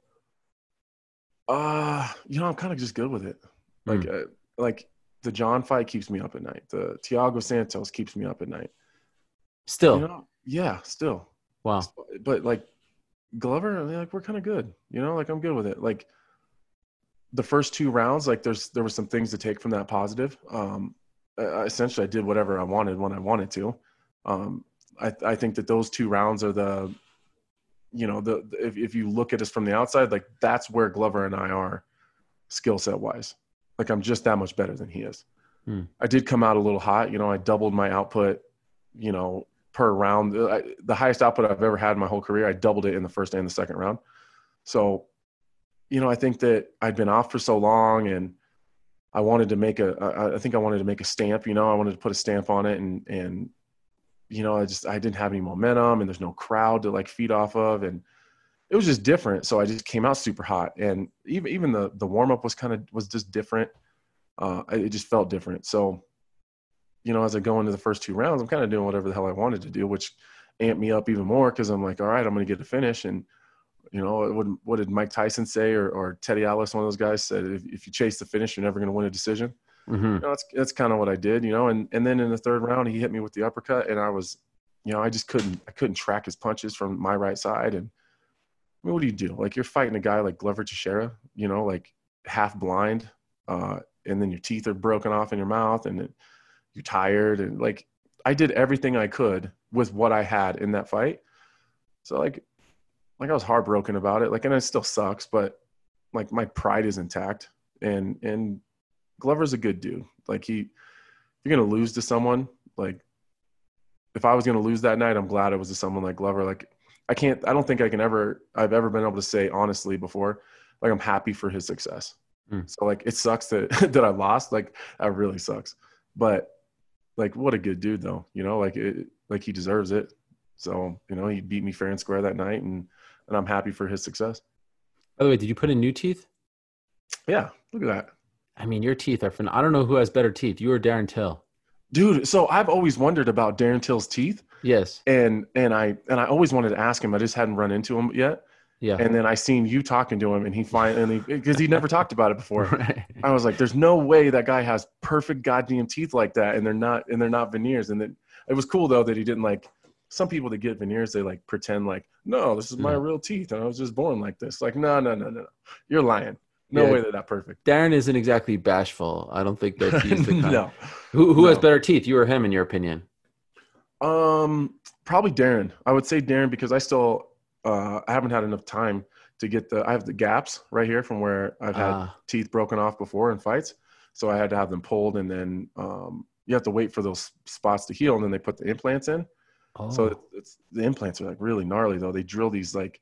uh, you know, I'm kind of just good with it. Like, mm. uh, like the Jon fight keeps me up at night. The Thiago Santos keeps me up at night. Still, you know, yeah, still. Wow. But like Glover, like we're kind of good. You know, like I'm good with it. Like the first two rounds, like there's there were some things to take from that positive. Um, essentially, I did whatever I wanted when I wanted to. Um, I, I think that those two rounds are the, you know, the if if you look at us from the outside, like that's where Glover and I are, skill set wise. Like I'm just that much better than he is. Hmm. I did come out a little hot. You know, I doubled my output. You know, per round, I, the highest output I've ever had in my whole career. I doubled it in the first and the second round. So you know, I think that I'd been off for so long and I wanted to make a, I think I wanted to make a stamp, you know, I wanted to put a stamp on it and, and, you know, I just, I didn't have any momentum and there's no crowd to like feed off of. And it was just different. So I just came out super hot and even, even the, the warm up was kind of, was just different. Uh, it just felt different. So, you know, as I go into the first two rounds, I'm kind of doing whatever the hell I wanted to do, which amped me up even more. Cause I'm like, all right, I'm going to get a finish. And, you know, what, what did Mike Tyson say or, or Teddy Atlas, one of those guys said, if, if you chase the finish, you're never going to win a decision. Mm-hmm. You know, that's, that's kind of what I did, you know, and, and then in the third round, he hit me with the uppercut and I was, you know, I just couldn't, I couldn't track his punches from my right side. And I mean, what do you do? Like you're fighting a guy like Glover Teixeira, you know, like half blind, uh, and then your teeth are broken off in your mouth and it, you're tired. And like, I did everything I could with what I had in that fight. So like, like I was heartbroken about it. Like, and it still sucks, but like my pride is intact. And and Glover's a good dude. Like he, you're gonna lose to someone. Like, if I was gonna lose that night, I'm glad it was to someone like Glover. Like, I can't. I don't think I can ever. I've ever been able to say honestly before. Like, I'm happy for his success. Mm. So like it sucks that that I lost. Like that really sucks. But like what a good dude though. You know, like it like he deserves it. So, you know, he beat me fair and square that night and and I'm happy for his success. By the way, did you put in new teeth? Yeah, look at that. I mean, your teeth are fun. I don't know who has better teeth, you or Darren Till. Dude, so I've always wondered about Darren Till's teeth. Yes. And and I and I always wanted to ask him. I just hadn't run into him yet. Yeah. And then I seen you talking to him, and he finally because he never talked about it before. Right. I was like, "There's no way that guy has perfect goddamn teeth like that, and they're not, and they're not veneers." And then it was cool though that he didn't like some people that get veneers. They like pretend like, "No, this is my real teeth, and I was just born like this." Like, no, no, no, no, no. you're lying. No yeah. way they're not perfect. Darren isn't exactly bashful. I don't think that he's the kind. no. Who who no. has better teeth, you or him, in your opinion? Um, probably Darren. I would say Darren because I still uh, I haven't had enough time to get the I have the gaps right here from where I've had uh, teeth broken off before in fights. So I had to have them pulled and then um, you have to wait for those spots to heal and then they put the implants in. Oh. So it's, it's, the implants are like really gnarly though. They drill these like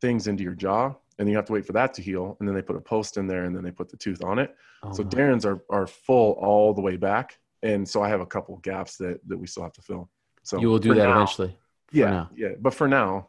things into your jaw and you have to wait for that to heal and then they put a post in there and then they put the tooth on it. Oh, so Darren's are are full all the way back and so I have a couple gaps that that we still have to fill. So you will do that now, eventually. Yeah, yeah. But for now,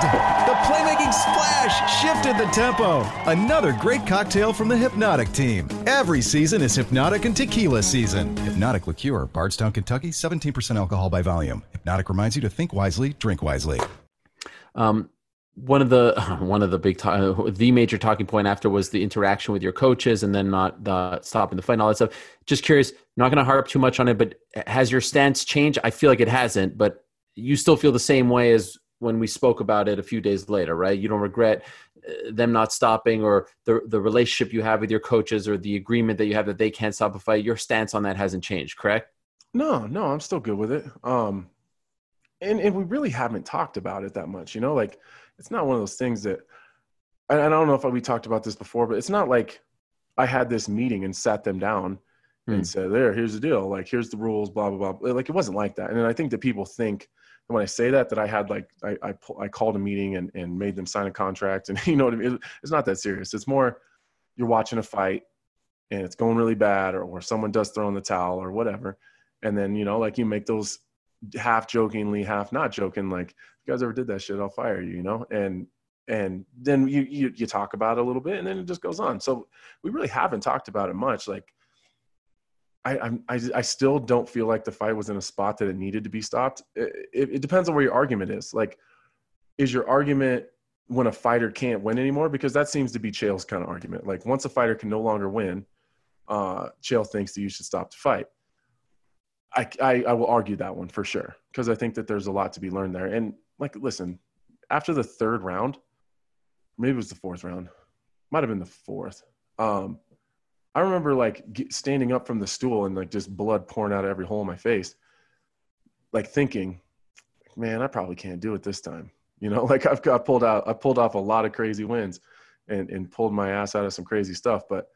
The playmaking splash shifted the tempo. Another great cocktail from the Hypnotic team. Every season is Hypnotic and Tequila season. Hypnotic Liqueur, Bardstown, Kentucky, 17% alcohol by volume. Hypnotic reminds you to think wisely, drink wisely. Um, one of the one of the big the major talking point after was the interaction with your coaches and then not the stopping the fight and all that stuff just curious not going to harp too much on it but has your stance changed i feel like it hasn't but you still feel the same way as when we spoke about it a few days later right you don't regret uh, them not stopping or the the relationship you have with your coaches or the agreement that you have that they can't stop a fight your stance on that hasn't changed correct no no i'm still good with it um and and we really haven't talked about it that much you know like it's not one of those things that I don't know if we talked about this before, but it's not like I had this meeting and sat them down mm. and said, "There, here's the deal. Like, here's the rules. Blah blah blah." Like, it wasn't like that. And I think that people think when I say that that I had like I I, I called a meeting and and made them sign a contract, and you know what I mean. It's not that serious. It's more you're watching a fight and it's going really bad, or or someone does throw in the towel or whatever, and then you know like you make those half jokingly, half not joking, like you guys ever did that shit, I'll fire you, you know? And and then you, you you talk about it a little bit and then it just goes on. So we really haven't talked about it much. Like I I I still don't feel like the fight was in a spot that it needed to be stopped. It, it, it depends on where your argument is. Like, is your argument when a fighter can't win anymore? Because that seems to be Chael's kind of argument. Like once a fighter can no longer win, uh, Chael thinks that you should stop the fight. I, I, I will argue that one for sure because I think that there's a lot to be learned there. And like, listen, after the third round, maybe it was the fourth round, might have been the fourth. Um, I remember like standing up from the stool and like just blood pouring out of every hole in my face, like thinking, man, I probably can't do it this time. You know, like I've got pulled out, I pulled off a lot of crazy wins and, and pulled my ass out of some crazy stuff. But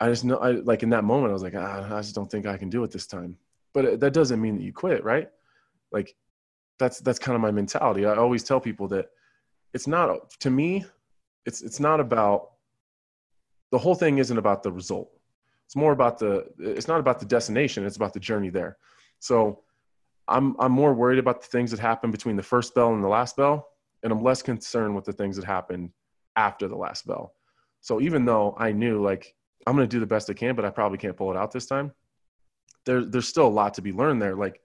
I just know, I like in that moment, I was like, ah, I just don't think I can do it this time but that doesn't mean that you quit right like that's that's kind of my mentality i always tell people that it's not to me it's it's not about the whole thing isn't about the result. It's more about the it's not about the destination it's about the journey there. So i'm i'm more worried about the things that happen between the first bell and the last bell and i'm less concerned with the things that happen after the last bell. So even though i knew like i'm going to do the best i can but i probably can't pull it out this time there, there's still a lot to be learned there. Like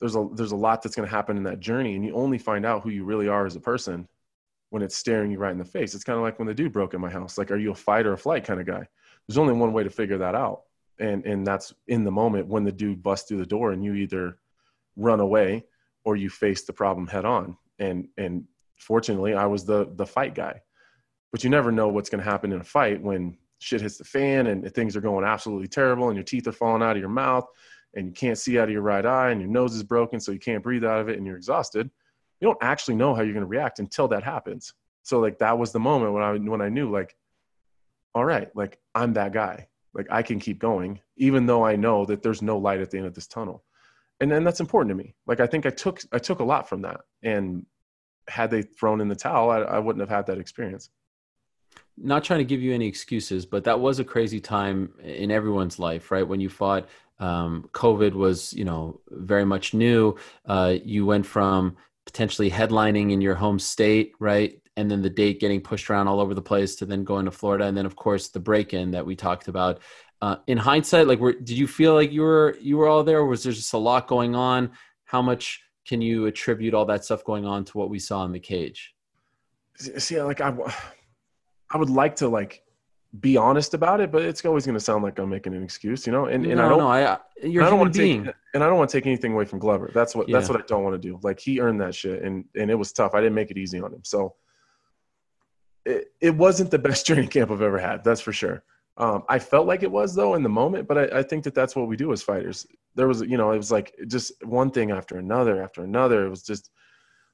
there's a there's a lot that's going to happen in that journey, and you only find out who you really are as a person when it's staring you right in the face. It's kind of like when the dude broke in my house. Like, are you a fight or a flight kind of guy? There's only one way to figure that out, and and that's in the moment when the dude busts through the door, and you either run away or you face the problem head on. And and fortunately, I was the the fight guy. But you never know what's going to happen in a fight when shit hits the fan and things are going absolutely terrible and your teeth are falling out of your mouth and you can't see out of your right eye and your nose is broken so you can't breathe out of it and you're exhausted you don't actually know how you're going to react until that happens. So like that was the moment when i when i knew like all right like i'm that guy. Like i can keep going even though i know that there's no light at the end of this tunnel. And then that's important to me. Like i think i took i took a lot from that. And had they thrown in the towel I, I wouldn't have had that experience. Not trying to give you any excuses, but that was a crazy time in everyone's life, right? When you fought, um, COVID was, you know, very much new. Uh, you went from potentially headlining in your home state, right? And then the date getting pushed around all over the place to then going to Florida. And then, of course, the break in that we talked about. Uh, in hindsight, like, were, did you feel like you were you were all there? was there just a lot going on? How much can you attribute all that stuff going on to what we saw in the cage? See, like I, I would like to like be honest about it, but it's always going to sound like I'm making an excuse, you know. And, and no, I don't, no, I, you're I don't want to take, and I don't want to take anything away from Glover. That's what yeah. that's what I don't want to do. Like he earned that shit, and and it was tough. I didn't make it easy on him, so it, it wasn't the best training camp I've ever had. That's for sure. Um, I felt like it was though in the moment, but I, I think that that's what we do as fighters. There was, you know, it was like just one thing after another after another. It was just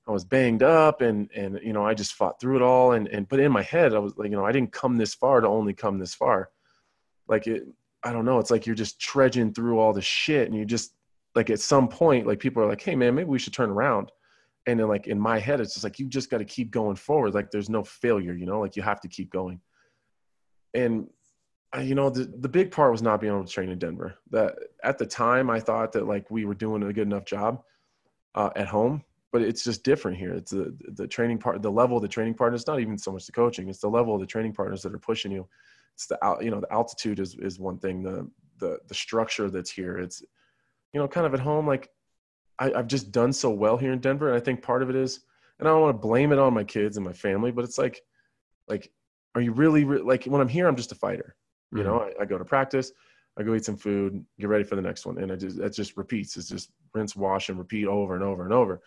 I was banged up and and you know I just fought through it all and and but in my head I was like you know I didn't come this far to only come this far like it I don't know it's like you're just trudging through all the shit and you just like at some point like people are like hey man maybe we should turn around and then like in my head it's just like you just got to keep going forward like there's no failure you know like you have to keep going and you know the, the big part was not being able to train in denver that at the time i thought that like we were doing a good enough job uh, at home but it's just different here. It's the the training part, the level of the training partners. Not even so much the coaching; it's the level of the training partners that are pushing you. It's the out you know the altitude is is one thing. The the the structure that's here. It's you know kind of at home. Like I, I've just done so well here in Denver, and I think part of it is, and I don't want to blame it on my kids and my family, but it's like like are you really like when I'm here, I'm just a fighter. You mm-hmm. know, I, I go to practice. I go eat some food, get ready for the next one, and I just it just repeats. It's just rinse, wash, and repeat over and over and over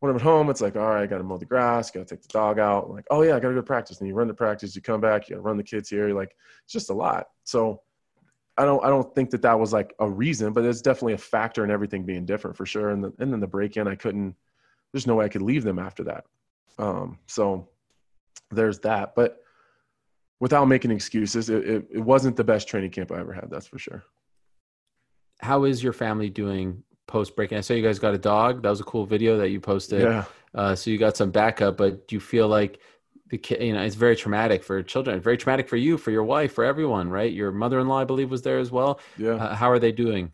when I'm at home, it's like, all right, I got to mow the grass, got to take the dog out. I'm like, oh yeah, I got to go to practice. And you run to practice, you come back, you got to run the kids here. You're like, it's just a lot. So I don't, I don't think that that was like a reason, but it's definitely a factor in everything being different for sure. And, the, and then the break in, I couldn't, there's no way I could leave them after that. Um, so there's that, but without making excuses, it, it, it wasn't the best training camp I ever had. That's for sure. How is your family doing post breaking. I saw you guys got a dog. That was a cool video that you posted. Yeah. Uh, so you got some backup, but do you feel like the kid, you know, it's very traumatic for children. It's very traumatic for you, for your wife, for everyone, right? Your mother-in-law, I believe, was there as well. Yeah. Uh, how are they doing?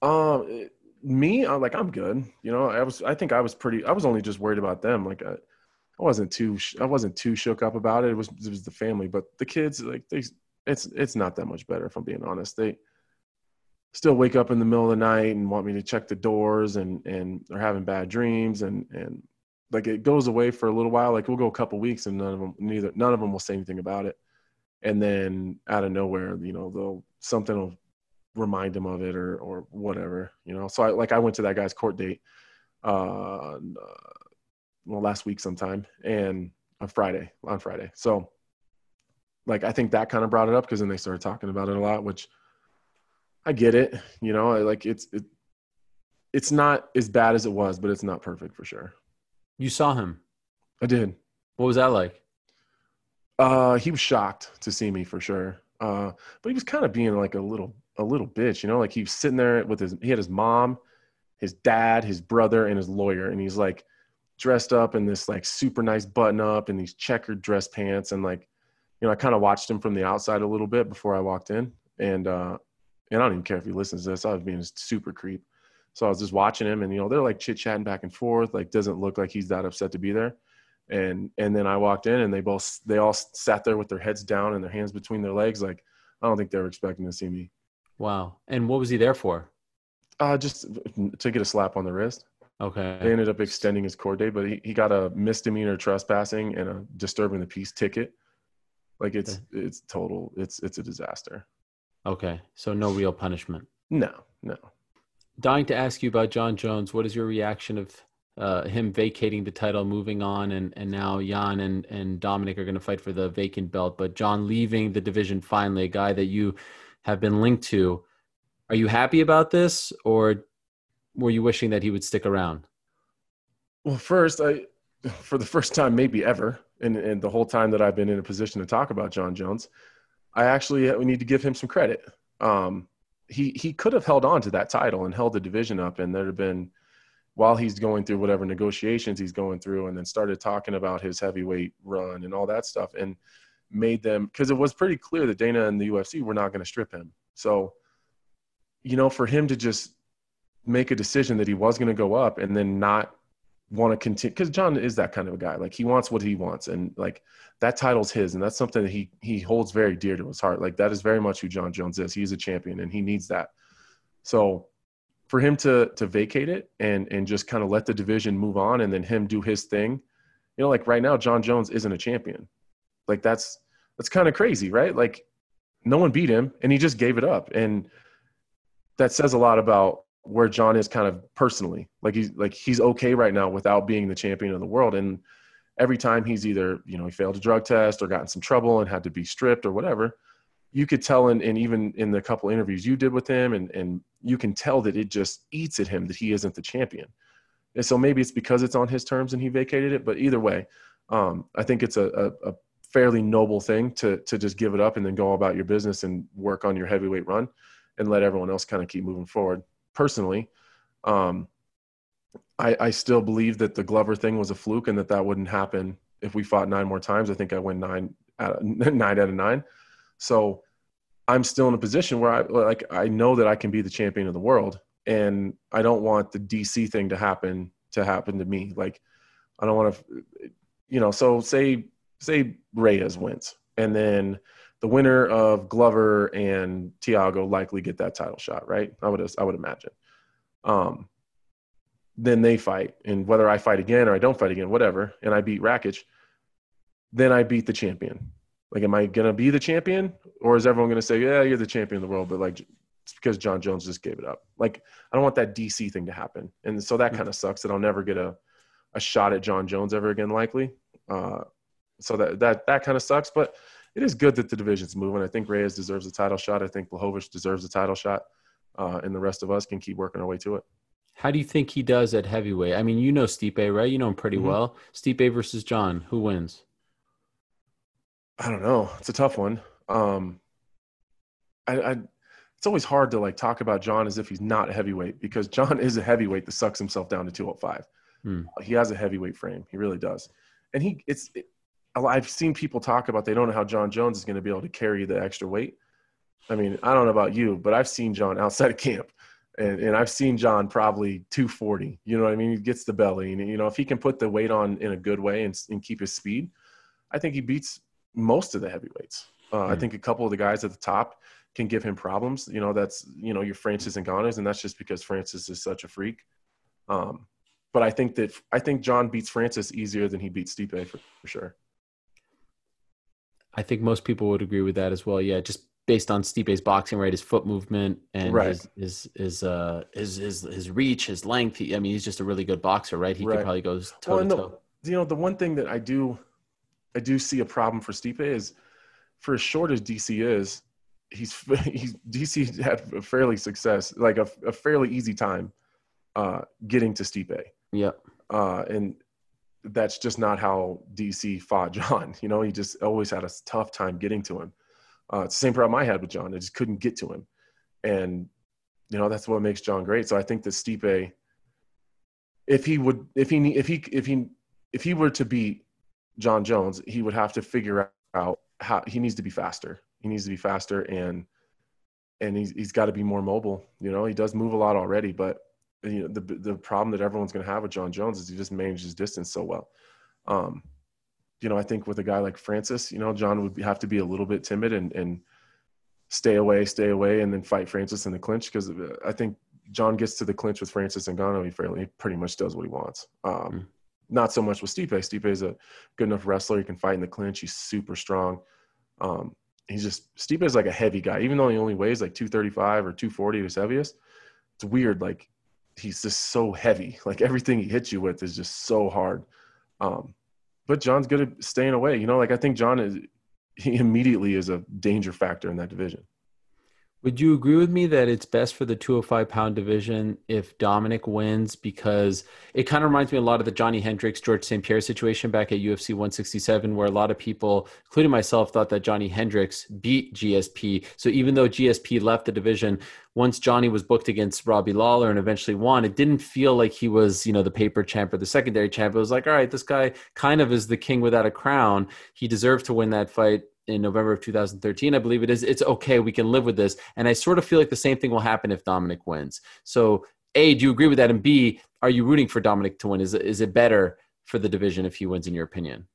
Um, me, I'm like, I'm good. You know, I was, I think I was pretty, I was only just worried about them. Like, I, I wasn't too, I wasn't too shook up about it. It was, it was the family, but the kids, like, they, it's, it's not that much better if I'm being honest. They, still wake up in the middle of the night and want me to check the doors and and are having bad dreams and and like it goes away for a little while like we'll go a couple weeks and none of them neither none of them will say anything about it and then out of nowhere you know they'll something will remind them of it or or whatever you know so i like i went to that guy's court date uh, uh well last week sometime and on friday on friday so like i think that kind of brought it up because then they started talking about it a lot which I get it. You know, like it's it, it's not as bad as it was, but it's not perfect for sure. You saw him. I did. What was that like? Uh, he was shocked to see me for sure. Uh, but he was kind of being like a little a little bitch, you know, like he was sitting there with his he had his mom, his dad, his brother, and his lawyer, and he's like dressed up in this like super nice button up and these checkered dress pants, and like, you know, I kind of watched him from the outside a little bit before I walked in, and uh, and I don't even care if he listens to this. I was being a super creep. So I was just watching him, and you know they're like chit chatting back and forth. Like doesn't look like he's that upset to be there. And and then I walked in, and they both they all sat there with their heads down and their hands between their legs. Like I don't think they were expecting to see me. Wow. And what was he there for? Uh, just to get a slap on the wrist. Okay. They ended up extending his court date, but he, he got a misdemeanor trespassing and a disturbing the peace ticket. Like it's it's total. It's it's a disaster. Okay, so no real punishment. No, no. Dying to ask you about Jon Jones. What is your reaction of uh, him vacating the title, moving on, and and now Jan and and Dominick are going to fight for the vacant belt, but Jon leaving the division finally, a guy that you have been linked to. Are you happy about this, or were you wishing that he would stick around? Well, first, I for the first time maybe ever, and, and the whole time that I've been in a position to talk about Jon Jones, I actually we need to give him some credit. Um, he he could have held on to that title and held the division up, and there'd have been while he's going through whatever negotiations he's going through, and then started talking about his heavyweight run and all that stuff, and made them because it was pretty clear that Dana and the UFC were not going to strip him. So, you know, for him to just make a decision that he was going to go up and then not want to continue because Jon is that kind of a guy. Like he wants what he wants, and like that title's his, and that's something that he he holds very dear to his heart. Like that is very much who Jon Jones is. He's a champion, and he needs that. So for him to to vacate it and and just kind of let the division move on, and then him do his thing, you know, like right now, Jon Jones isn't a champion. Like that's that's kind of crazy, right? Like no one beat him, and he just gave it up, and that says a lot about where Jon is kind of personally. Like he's like he's okay right now without being the champion of the world. And every time he's either, you know, he failed a drug test or got in some trouble and had to be stripped or whatever, you could tell and even in the couple interviews you did with him and, and you can tell that it just eats at him that he isn't the champion. And so maybe it's because it's on his terms and he vacated it, but either way, um, I think it's a, a, a fairly noble thing to to just give it up and then go about your business and work on your heavyweight run and let everyone else kind of keep moving forward personally. Um, I, I still believe that the Glover thing was a fluke and that that wouldn't happen if we fought nine more times. I think I win nine out of, nine out of nine. So I'm still in a position where I like I know that I can be the champion of the world, and I don't want the DC thing to happen to happen to me. Like I don't want to, you know. So say say Reyes wins, and then the winner of Glover and Thiago likely get that title shot, right? I would I would imagine. Um, then they fight, and whether I fight again or I don't fight again, whatever, and I beat Rakic, then I beat the champion. Like, am I gonna be the champion, or is everyone gonna say, "Yeah, you're the champion of the world," but like, it's because Jon Jones just gave it up. Like, I don't want that DC thing to happen, and so that hmm. kind of sucks that I'll never get a a shot at Jon Jones ever again, likely. Uh, so that that that kind of sucks, but it is good that the division's moving. I think Reyes deserves a title shot. I think Blachowicz deserves a title shot, uh, and the rest of us can keep working our way to it. How do you think he does at heavyweight? I mean, you know Stipe, right? You know him pretty mm-hmm. well. Stipe versus Jon, who wins? I don't know. It's a tough one. Um, I, I, it's always hard to like talk about Jon as if he's not a heavyweight because Jon is a heavyweight that sucks himself down to 205. Hmm. He has a heavyweight frame. He really does. And he, it's, it, I've seen people talk about they don't know how Jon Jones is going to be able to carry the extra weight. I mean, I don't know about you, but I've seen Jon outside of camp, and, and I've seen Jon probably 240. You know what I mean? He gets the belly, and you know if he can put the weight on in a good way and, and keep his speed, I think he beats most of the heavyweights. Uh, mm I hmm. think a couple of the guys at the top can give him problems. You know, that's you know your Francis Ngannou's, and that's just because Francis is such a freak. Um, but I think that I think Jon beats Francis easier than he beats Stipe for, for sure. I think most people would agree with that as well. Yeah, just based on Stipe's boxing, right? His foot movement and right. his, his his uh his his his reach, his length. He, I mean, he's just a really good boxer, right? He right. could probably go toe well, to toe. You know, the one thing that I do I do see a problem for Stipe is for as short as DC is, he's he's DC had a fairly success, like a, a fairly easy time uh getting to Stipe. Yeah. Uh, and that's just not how DC fought Jon. You know, he just always had a tough time getting to him. Uh, it's the same problem I had with Jon. I just couldn't get to him. And, you know, that's what makes Jon great. So I think that Stipe, if he would, if he, if he, if he, if he were to beat Jon Jones, he would have to figure out how he needs to be faster. He needs to be faster and, and he's, he's got to be more mobile. You know, he does move a lot already, but you know the the problem that everyone's going to have with Jon Jones is he just manages distance so well. Um, you know, I think with a guy like Francis, you know, Jon would have to be a little bit timid and and stay away, stay away, and then fight Francis in the clinch because uh, I think Jon gets to the clinch with Francis Ngannou, he fairly he pretty much does what he wants. Um, mm. Not so much with Stipe. Stipe is a good enough wrestler. He can fight in the clinch. He's super strong. Um, he's just Stipe is like a heavy guy, even though he only weighs like 235 or 240 at his heaviest. It's weird. Like he's just so heavy. Like everything he hits you with is just so hard. Um, but Jon's good at staying away. You know, like I think Jon is he immediately is a danger factor in that division. Would you agree with me that it's best for the 205 pound division if Dominick wins? Because it kind of reminds me a lot of the Johny Hendricks, George St. Pierre situation back at UFC 167, where a lot of people, including myself, thought that Johny Hendricks beat GSP. So even though GSP left the division, once Johny was booked against Robbie Lawler and eventually won, it didn't feel like he was, you know, the paper champ or the secondary champ. It was like, all right, this guy kind of is the king without a crown. He deserved to win that fight in November of 2013, I believe it is. It's okay. We can live with this. And I sort of feel like the same thing will happen if Dominick wins. So, A, do you agree with that? And B, are you rooting for Dominick to win? Is, is it better for the division if he wins, in your opinion?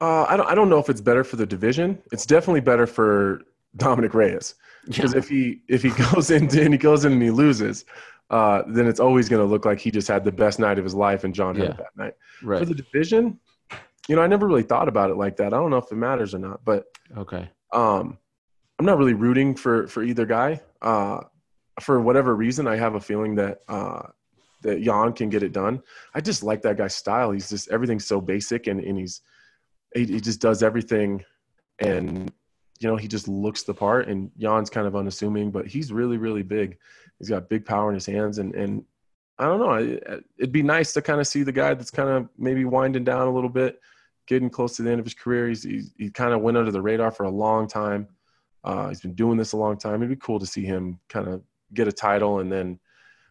Uh, I, don't, I don't know if it's better for the division. It's definitely better for Dominick Reyes. Because yeah. if he if he goes in and he goes in and he loses, uh, then it's always going to look like he just had the best night of his life and Jon had yeah. that night. Right. For the division, you know, I never really thought about it like that. I don't know if it matters or not, but okay. Um, I'm not really rooting for for either guy. Uh, for whatever reason, I have a feeling that uh, that Jan can get it done. I just like that guy's style. He's just everything's so basic, and and he's he, he just does everything, and you know he just looks the part. And Jan's kind of unassuming, but he's really really big. He's got big power in his hands, and and I don't know. It'd be nice to kind of see the guy that's kind of maybe winding down a little bit getting close to the end of his career. He's, he's he kind of went under the radar for a long time. Uh, he's been doing this a long time. It'd be cool to see him kind of get a title and then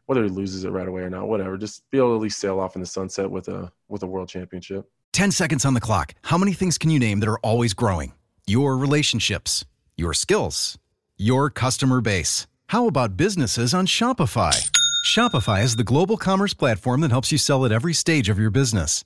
whether he loses it right away or not, whatever, just be able to at least sail off in the sunset with a with a world championship. 10 seconds on the clock. How many things can you name that are always growing? Your relationships, your skills, your customer base. How about businesses on Shopify? Shopify is the global commerce platform that helps you sell at every stage of your business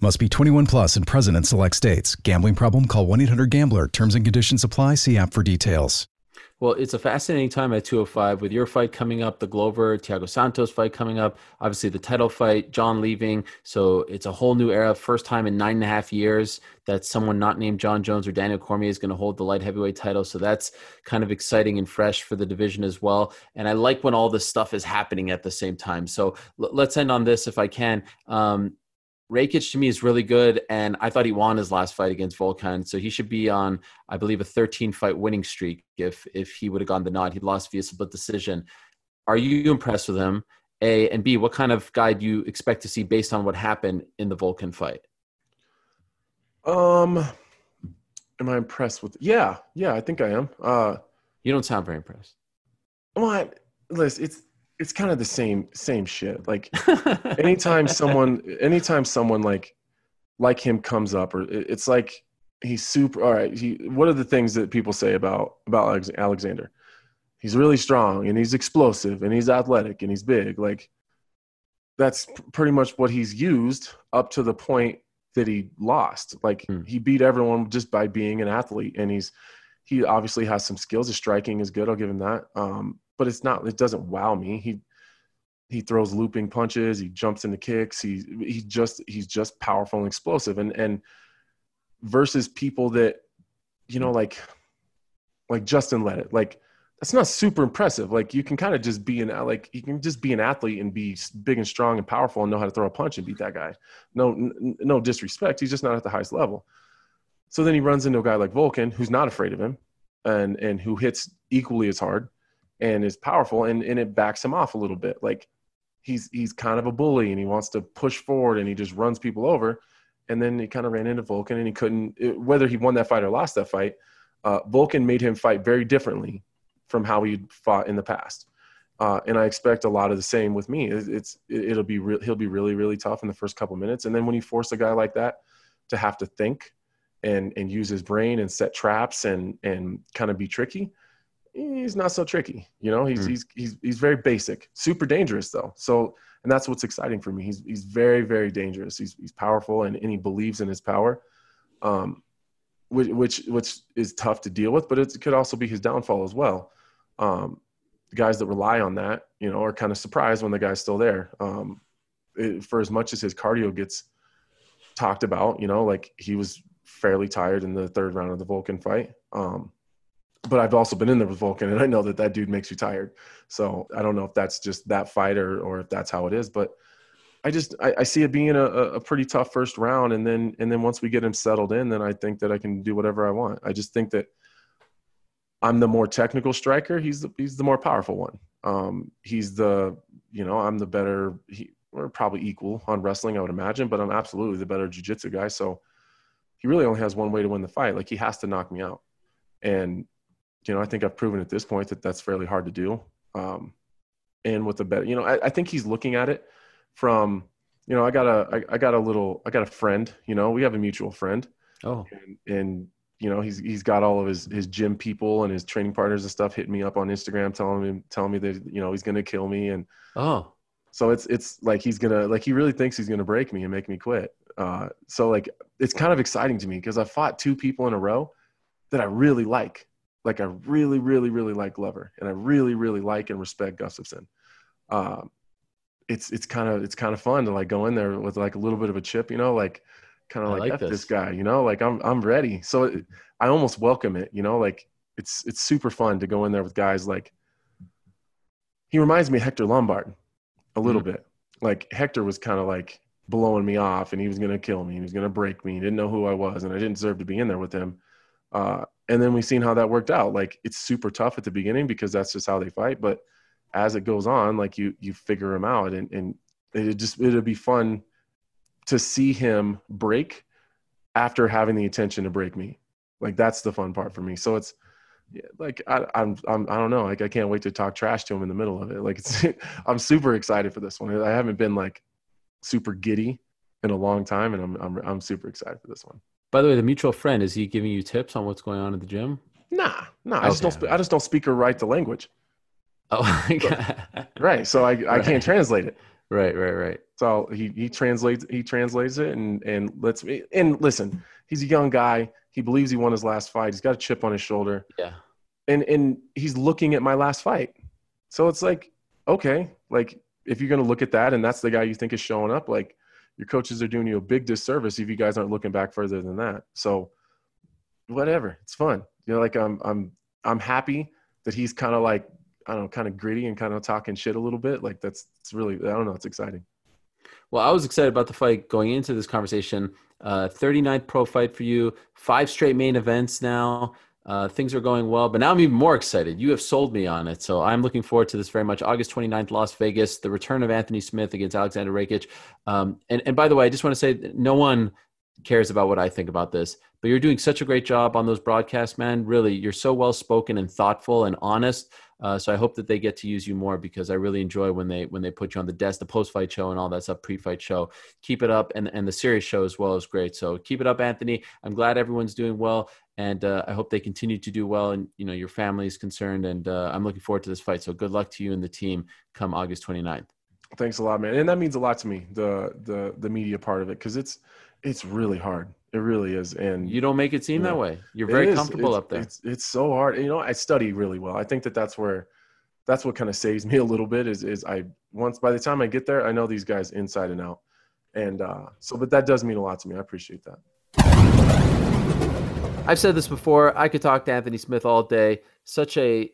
Must be 21 plus and present in select states. Gambling problem? Call 1 800 GAMBLER. Terms and conditions apply. See app for details. Well, it's a fascinating time at 205 with your fight coming up, the Glover Thiago Santos fight coming up, obviously the title fight, Jon leaving. So it's a whole new era. First time in nine and a half years that someone not named Jon Jones or Daniel Cormier is going to hold the light heavyweight title. So that's kind of exciting and fresh for the division as well. And I like when all this stuff is happening at the same time. So l- let's end on this if I can. Um, Rakic to me is really good, and I thought he won his last fight against Volkan, so he should be on, I believe, a 13 fight winning streak. If if he would have gone the nod, he lost via split decision. Are you impressed with him? A and B, what kind of guy do you expect to see based on what happened in the Volkan fight? Um, am I impressed with? Yeah, yeah, I think I am. Uh, you don't sound very impressed. Well, I, listen, it's it's kind of the same same shit. Like anytime someone anytime someone like like him comes up or it's like he's super all right, he what are the things that people say about about Aleksandar? He's really strong and he's explosive and he's athletic and he's big. Like that's pretty much what he's used up to the point that he lost. Like hmm. he beat everyone just by being an athlete and he's he obviously has some skills. His striking is good. I'll give him that. Um, but it's not. It doesn't wow me. He he throws looping punches. He jumps into kicks. He he just he's just powerful and explosive. And and versus people that you know like like Justin Ledet like that's not super impressive. Like you can kind of just be an like you can just be an athlete and be big and strong and powerful and know how to throw a punch and beat that guy. No n- no disrespect. He's just not at the highest level. So then he runs into a guy like Volkan, who's not afraid of him and and who hits equally as hard and is powerful and, and it backs him off a little bit. Like he's he's kind of a bully and he wants to push forward and he just runs people over. And then he kind of ran into Volkan and he couldn't it, whether he won that fight or lost that fight. Uh, Volkan made him fight very differently from how he fought in the past. Uh, and I expect a lot of the same with me. It, it's it, will be re- he'll be really really tough in the first couple minutes, and then when you force a guy like that to have to think and and use his brain and set traps and and kind of be tricky he's not so tricky you know? He's mm. he's he's he's very basic. Super dangerous though. So and that's what's exciting for me. He's he's very very dangerous. He's he's powerful and, and he believes in his power um which which which is tough to deal with but it could also be his downfall as well. Um guys that rely on that you know are kind of surprised when the guy's still there. Um it, for as much as his cardio gets talked about you know like he was fairly tired in the third round of the Volkan fight. Um, but I've also been in there with Volkan, and I know that that dude makes you tired. So I don't know if that's just that fight or, or if that's how it is. But I just I, I see it being a, a pretty tough first round, and then and then once we get him settled in, then I think that I can do whatever I want. I just think that I'm the more technical striker. He's the, he's the more powerful one. Um, he's the you know I'm the better. He, we're probably equal on wrestling, I would imagine, but I'm absolutely the better jiu-jitsu guy. So he really only has one way to win the fight. Like he has to knock me out. And, you know, I think I've proven at this point that that's fairly hard to do. Um, and with the bet, you know, I, I, think he's looking at it from, you know, I got a, I, I, got a little, I got a friend, you know, we have a mutual friend. Oh, and, and, you know, he's, he's got all of his, his gym people and his training partners and stuff hitting me up on Instagram, telling me, telling me that, you know, he's going to kill me. And, oh, so it's, it's like, he's going to, like, he really thinks he's going to break me and make me quit. Uh, so like it's kind of exciting to me because I fought two people in a row that I really like. Like I really, really, really like Glover, and I really, really like and respect Gustafsson. Um, it's it's kind of it's kind of fun to like go in there with like a little bit of a chip, you know, like kind of like, like F this. this. guy, you know, like I'm I'm ready. So it, I almost welcome it, you know, like it's it's super fun to go in there with guys like. He reminds me of Hector Lombard, a little mm-hmm. bit. Like Hector was kind of like blowing me off and he was going to kill me. He was going to break me. He didn't know who I was and I didn't deserve to be in there with him. Uh, and then we've seen how that worked out. Like it's super tough at the beginning because that's just how they fight. But as it goes on, like you, you figure him out and, and it just, it'll be fun to see him break after having the intention to break me. Like that's the fun part for me. So it's, like I, I'm, I'm, I don't know. Like I can't wait to talk trash to him in the middle of it. Like it's, I'm super excited for this one. I haven't been like super giddy in a long time, and I'm I'm I'm super excited for this one. By the way, the mutual friend is he giving you tips on what's going on at the gym? Nah, nah. Okay. I just don't. Sp- I just don't speak or write the language. Oh, right. So I I right. can't translate it. Right, right, right. So he he translates he translates it and and lets me and listen. He's a young guy. He believes he won his last fight. He's got a chip on his shoulder. Yeah. And and he's looking at my last fight. So it's like, okay, like if you're going to look at that and that's the guy you think is showing up, like your coaches are doing you a big disservice if you guys aren't looking back further than that. So whatever, it's fun. You know, like I'm I'm I'm happy that he's kind of like I don't know, kind of gritty and kind of talking shit a little bit. Like that's it's really I don't know, it's exciting. Well, I was excited about the fight going into this conversation. Uh, 39th pro fight for you, five straight main events now. Uh, things are going well, but now I'm even more excited. You have sold me on it. So I'm looking forward to this very much. August 29th, Las Vegas, the return of Anthony Smith against Aleksandar Rakic. Um, and, and by the way, I just want to say no one cares about what I think about this, but you're doing such a great job on those broadcasts, man. Really, you're so well spoken and thoughtful and honest. Uh, so I hope that they get to use you more because I really enjoy when they when they put you on the desk, the post fight show and all that stuff, pre fight show. Keep it up, and and the series show as well is great. So keep it up, Anthony. I'm glad everyone's doing well, and uh, I hope they continue to do well. And you know your family is concerned, and uh, I'm looking forward to this fight. So good luck to you and the team come August 29th. Thanks a lot, man, and that means a lot to me. The the the media part of it because it's it's really hard. It really is, and you don't make it seem you know, that way. You're very comfortable it's, up there. It's it's so hard. You know, I study really well. I think that that's where that's what kind of saves me a little bit. Is is I once by the time I get there, I know these guys inside and out, and uh, so but that does mean a lot to me. I appreciate that. I've said this before. I could talk to Anthony Smith all day. Such a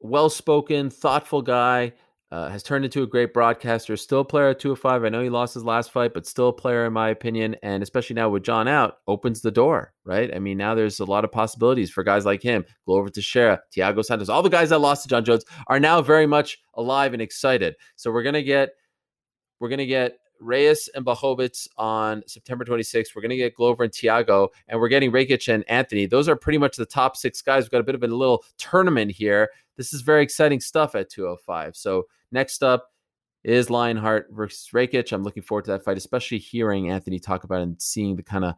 well-spoken, thoughtful guy uh, has turned into a great broadcaster. Still a player at 205. I know he lost his last fight, but still a player in my opinion. And especially now with Jon out, opens the door, right? I mean, now there's a lot of possibilities for guys like him, Glover Teixeira, Thiago Santos. All the guys that lost to Jon Jones are now very much alive and excited. So we're gonna get, we're gonna get Reyes and Blachowicz on September 26th. We're going to get Glover and Thiago, and we're getting Rakic and Anthony. Those are pretty much the top six guys. We've got a bit of a little tournament here. This is very exciting stuff at 205. So next up is Lionheart versus Rakic. I'm looking forward to that fight, especially hearing Anthony talk about and seeing the kind of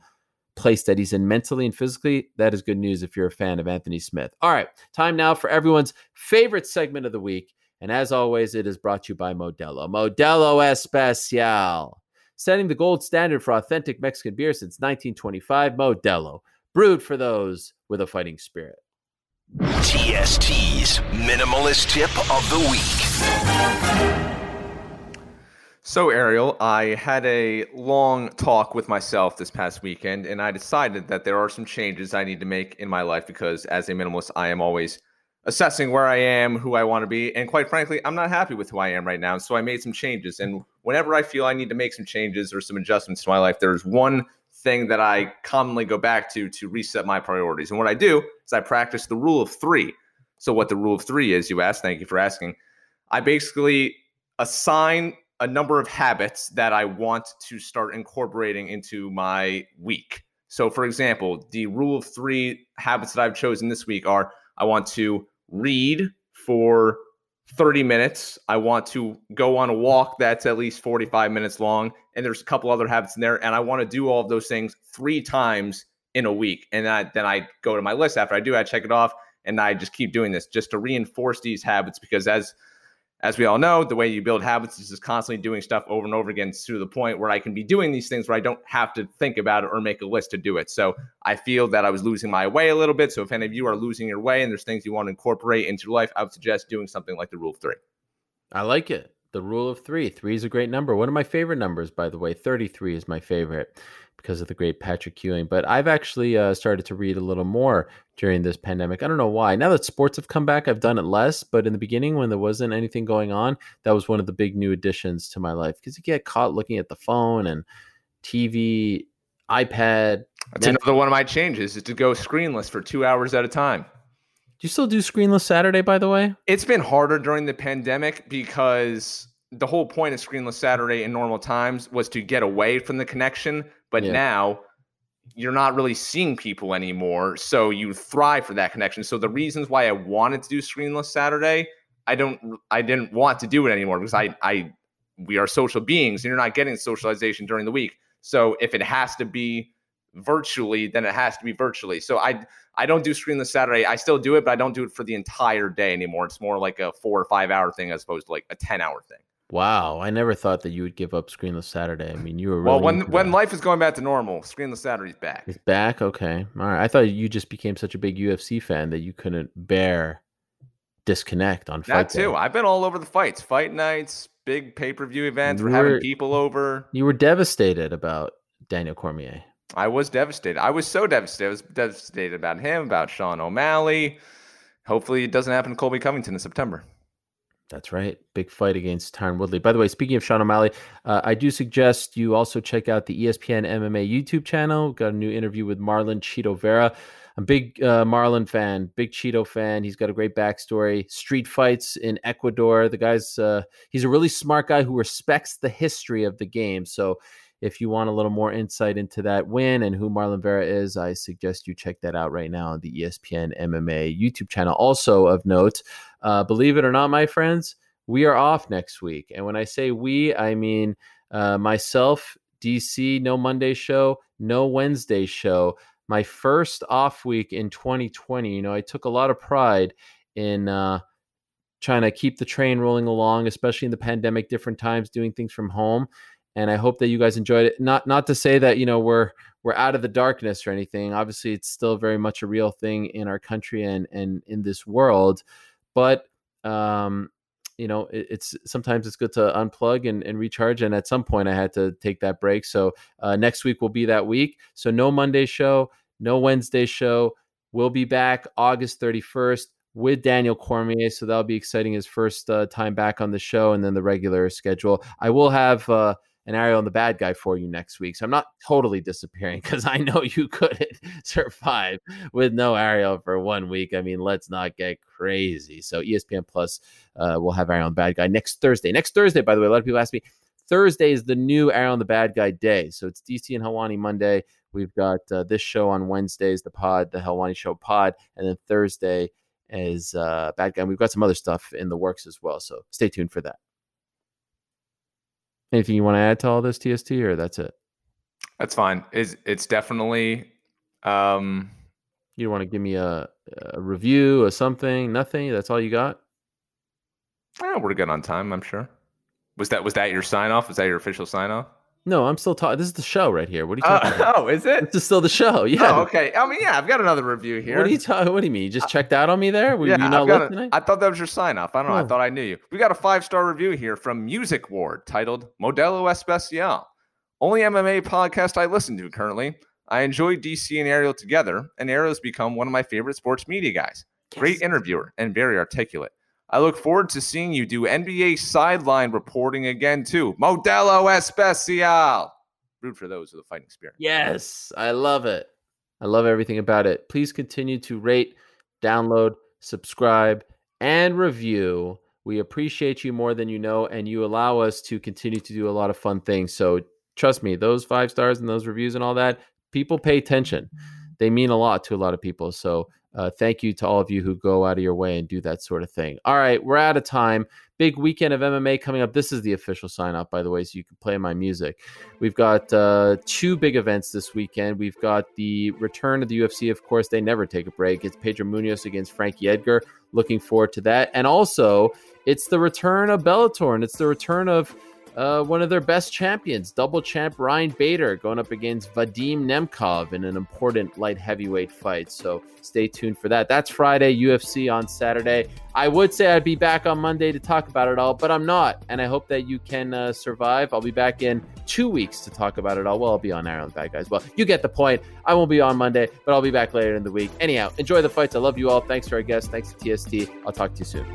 place that he's in mentally and physically, that is good news if you're a fan of Anthony Smith. All right, time now for everyone's favorite segment of the week. And as always, it is brought to you by Modelo. Modelo Especial. Setting the gold standard for authentic Mexican beer since 1925, Modelo. Brewed for those with a fighting spirit. TST's minimalist tip of the week. So, Ariel, I had a long talk with myself this past weekend, and I decided that there are some changes I need to make in my life because, as a minimalist, I am always assessing where I am, who I want to be, and quite frankly, I'm not happy with who I am right now. So, I made some changes. And whenever I feel I need to make some changes or some adjustments to my life, there's one thing that I commonly go back to to reset my priorities. And what I do is I practice the rule of three. So, what the rule of three is, you ask, thank you for asking. I basically assign a number of habits that I want to start incorporating into my week. So, for example, the rule of three habits that I've chosen this week are I want to read for 30 minutes. I want to go on a walk that's at least 45 minutes long. And there's a couple other habits in there. And I want to do all of those things three times in a week. And I, then I go to my list after I do, I check it off. And I just keep doing this just to reinforce these habits because as as we all know, the way you build habits is just constantly doing stuff over and over again to the point where I can be doing these things where I don't have to think about it or make a list to do it. So I feel that I was losing my way a little bit. So if any of you are losing your way and there's things you want to incorporate into your life, I would suggest doing something like the rule of three. I like it. The rule of three. Three is a great number. One of my favorite numbers, by the way. 33 is my favorite because of the great Patrick Ewing. But I've actually uh, started to read a little more during this pandemic. I don't know why. Now that sports have come back, I've done it less. But in the beginning, when there wasn't anything going on, that was one of the big new additions to my life because you get caught looking at the phone and TV, iPad. That's Netflix. another one of my changes is to go screenless for two hours at a time. Do you still do screenless Saturday, by the way? It's been harder during the pandemic because the whole point of screenless Saturday in normal times was to get away from the connection. But yeah. now you're not really seeing people anymore. So you thrive for that connection. So the reasons why I wanted to do screenless Saturday, I don't I didn't want to do it anymore because I I we are social beings and you're not getting socialization during the week. So if it has to be virtually, then it has to be virtually. So I I don't do screenless Saturday. I still do it, but I don't do it for the entire day anymore. It's more like a four or five hour thing as opposed to like a 10 hour thing. Wow, I never thought that you would give up Screenless Saturday. I mean, you were really well when when life is going back to normal. Screenless Saturday's back. It's back. Okay, all right. I thought you just became such a big UFC fan that you couldn't bear disconnect on fight. That too. Day. I've been all over the fights, fight nights, big pay per view events. we're having people over. You were devastated about Daniel Cormier. I was devastated. I was so devastated. I was devastated about him, about Sean O'Malley. Hopefully, it doesn't happen to Colby Covington in September. That's right. Big fight against Tyron Woodley. By the way, speaking of Sean O'Malley, uh, I do suggest you also check out the ESPN MMA YouTube channel. We've got a new interview with Marlon Chito Vera. I'm a big uh, Marlon fan, big Chito fan. He's got a great backstory. Street fights in Ecuador. The guy's uh, he's a really smart guy who respects the history of the game. So if you want a little more insight into that win and who Marlon Vera is, I suggest you check that out right now on the ESPN MMA YouTube channel. Also of note, uh, believe it or not, my friends, we are off next week. And when I say we, I mean uh, myself, DC, no Monday show, no Wednesday show. My first off week in 2020. You know, I took a lot of pride in uh, trying to keep the train rolling along, especially in the pandemic, different times, doing things from home and I hope that you guys enjoyed it. Not not to say that you know we're we're out of the darkness or anything. Obviously, it's still very much a real thing in our country and and in this world. But um, you know, it, it's sometimes it's good to unplug and, and recharge. And at some point, I had to take that break. So uh, next week will be that week. So no Monday show, no Wednesday show. We'll be back August thirty first with Daniel Cormier. So that'll be exciting. His first uh, time back on the show, and then the regular schedule. I will have. Uh, an Ariel and the bad guy for you next week. So I'm not totally disappearing because I know you couldn't survive with no Ariel for one week. I mean, let's not get crazy. So ESPN Plus uh, will have Ariel and the bad guy next Thursday. Next Thursday, by the way, a lot of people ask me. Thursday is the new Ariel and the Bad Guy day. So it's DC and Helwani Monday. We've got uh, this show on Wednesdays, the pod, the Helwani Show pod, and then Thursday is uh, Bad Guy. And we've got some other stuff in the works as well. So stay tuned for that. Anything you want to add to all this, TST, or that's it? That's fine. Is it's definitely um You want to give me a, a review or something? Nothing. That's all you got. eh, we're good on time, I'm sure. Was that was that your sign off? Was that your official sign off? No, I'm still talking. This is the show right here. What are you oh, talking about? oh, is it? This is still the show. Oh, yeah. Oh, okay. I mean, yeah, I've got another review here. What are you talking? What do you mean? You just checked out on me there? Were yeah, you not listening? I thought that was your sign off. I don't know. I Oh. thought I knew you. We got a five star review here from Music Ward titled Modelo Especial. Only MMA podcast I listen to currently. I enjoy DC and Ariel together, and Ariel's become one of my favorite sports media guys. Great interviewer and very articulate. I look forward to seeing you do NBA sideline reporting again too. Modelo Especial. Root for those with a fighting spirit. Yes, I love it. I love everything about it. Please continue to rate, download, subscribe, and review. We appreciate you more than you know, and you allow us to continue to do a lot of fun things. So, trust me, those five stars and those reviews and all that, people pay attention. They mean a lot to a lot of people. So, uh, thank you to all of you who go out of your way and do that sort of thing. All right, we're out of time. Big weekend of MMA coming up. This is the official sign up, by the way, so you can play my music. We've got uh, two big events this weekend. We've got the return of the UFC. Of course, they never take a break. It's Pedro Munhoz against Frankie Edgar. Looking forward to that. And also, it's the return of Bellator, and it's the return of uh, one of their best champions, double champ Ryan Bader, going up against Vadim Nemkov in an important light heavyweight fight. So stay tuned for that. That's Friday, UFC on Saturday. I would say I'd be back on Monday to talk about it all, but I'm not. And I hope that you can uh, survive. I'll be back in two weeks to talk about it all. Well, I'll be on Ariel and Bad Guys. Well, you get the point. I won't be on Monday, but I'll be back later in the week. Anyhow, enjoy the fights. I love you all. Thanks to our guests. Thanks to TST. I'll talk to you soon.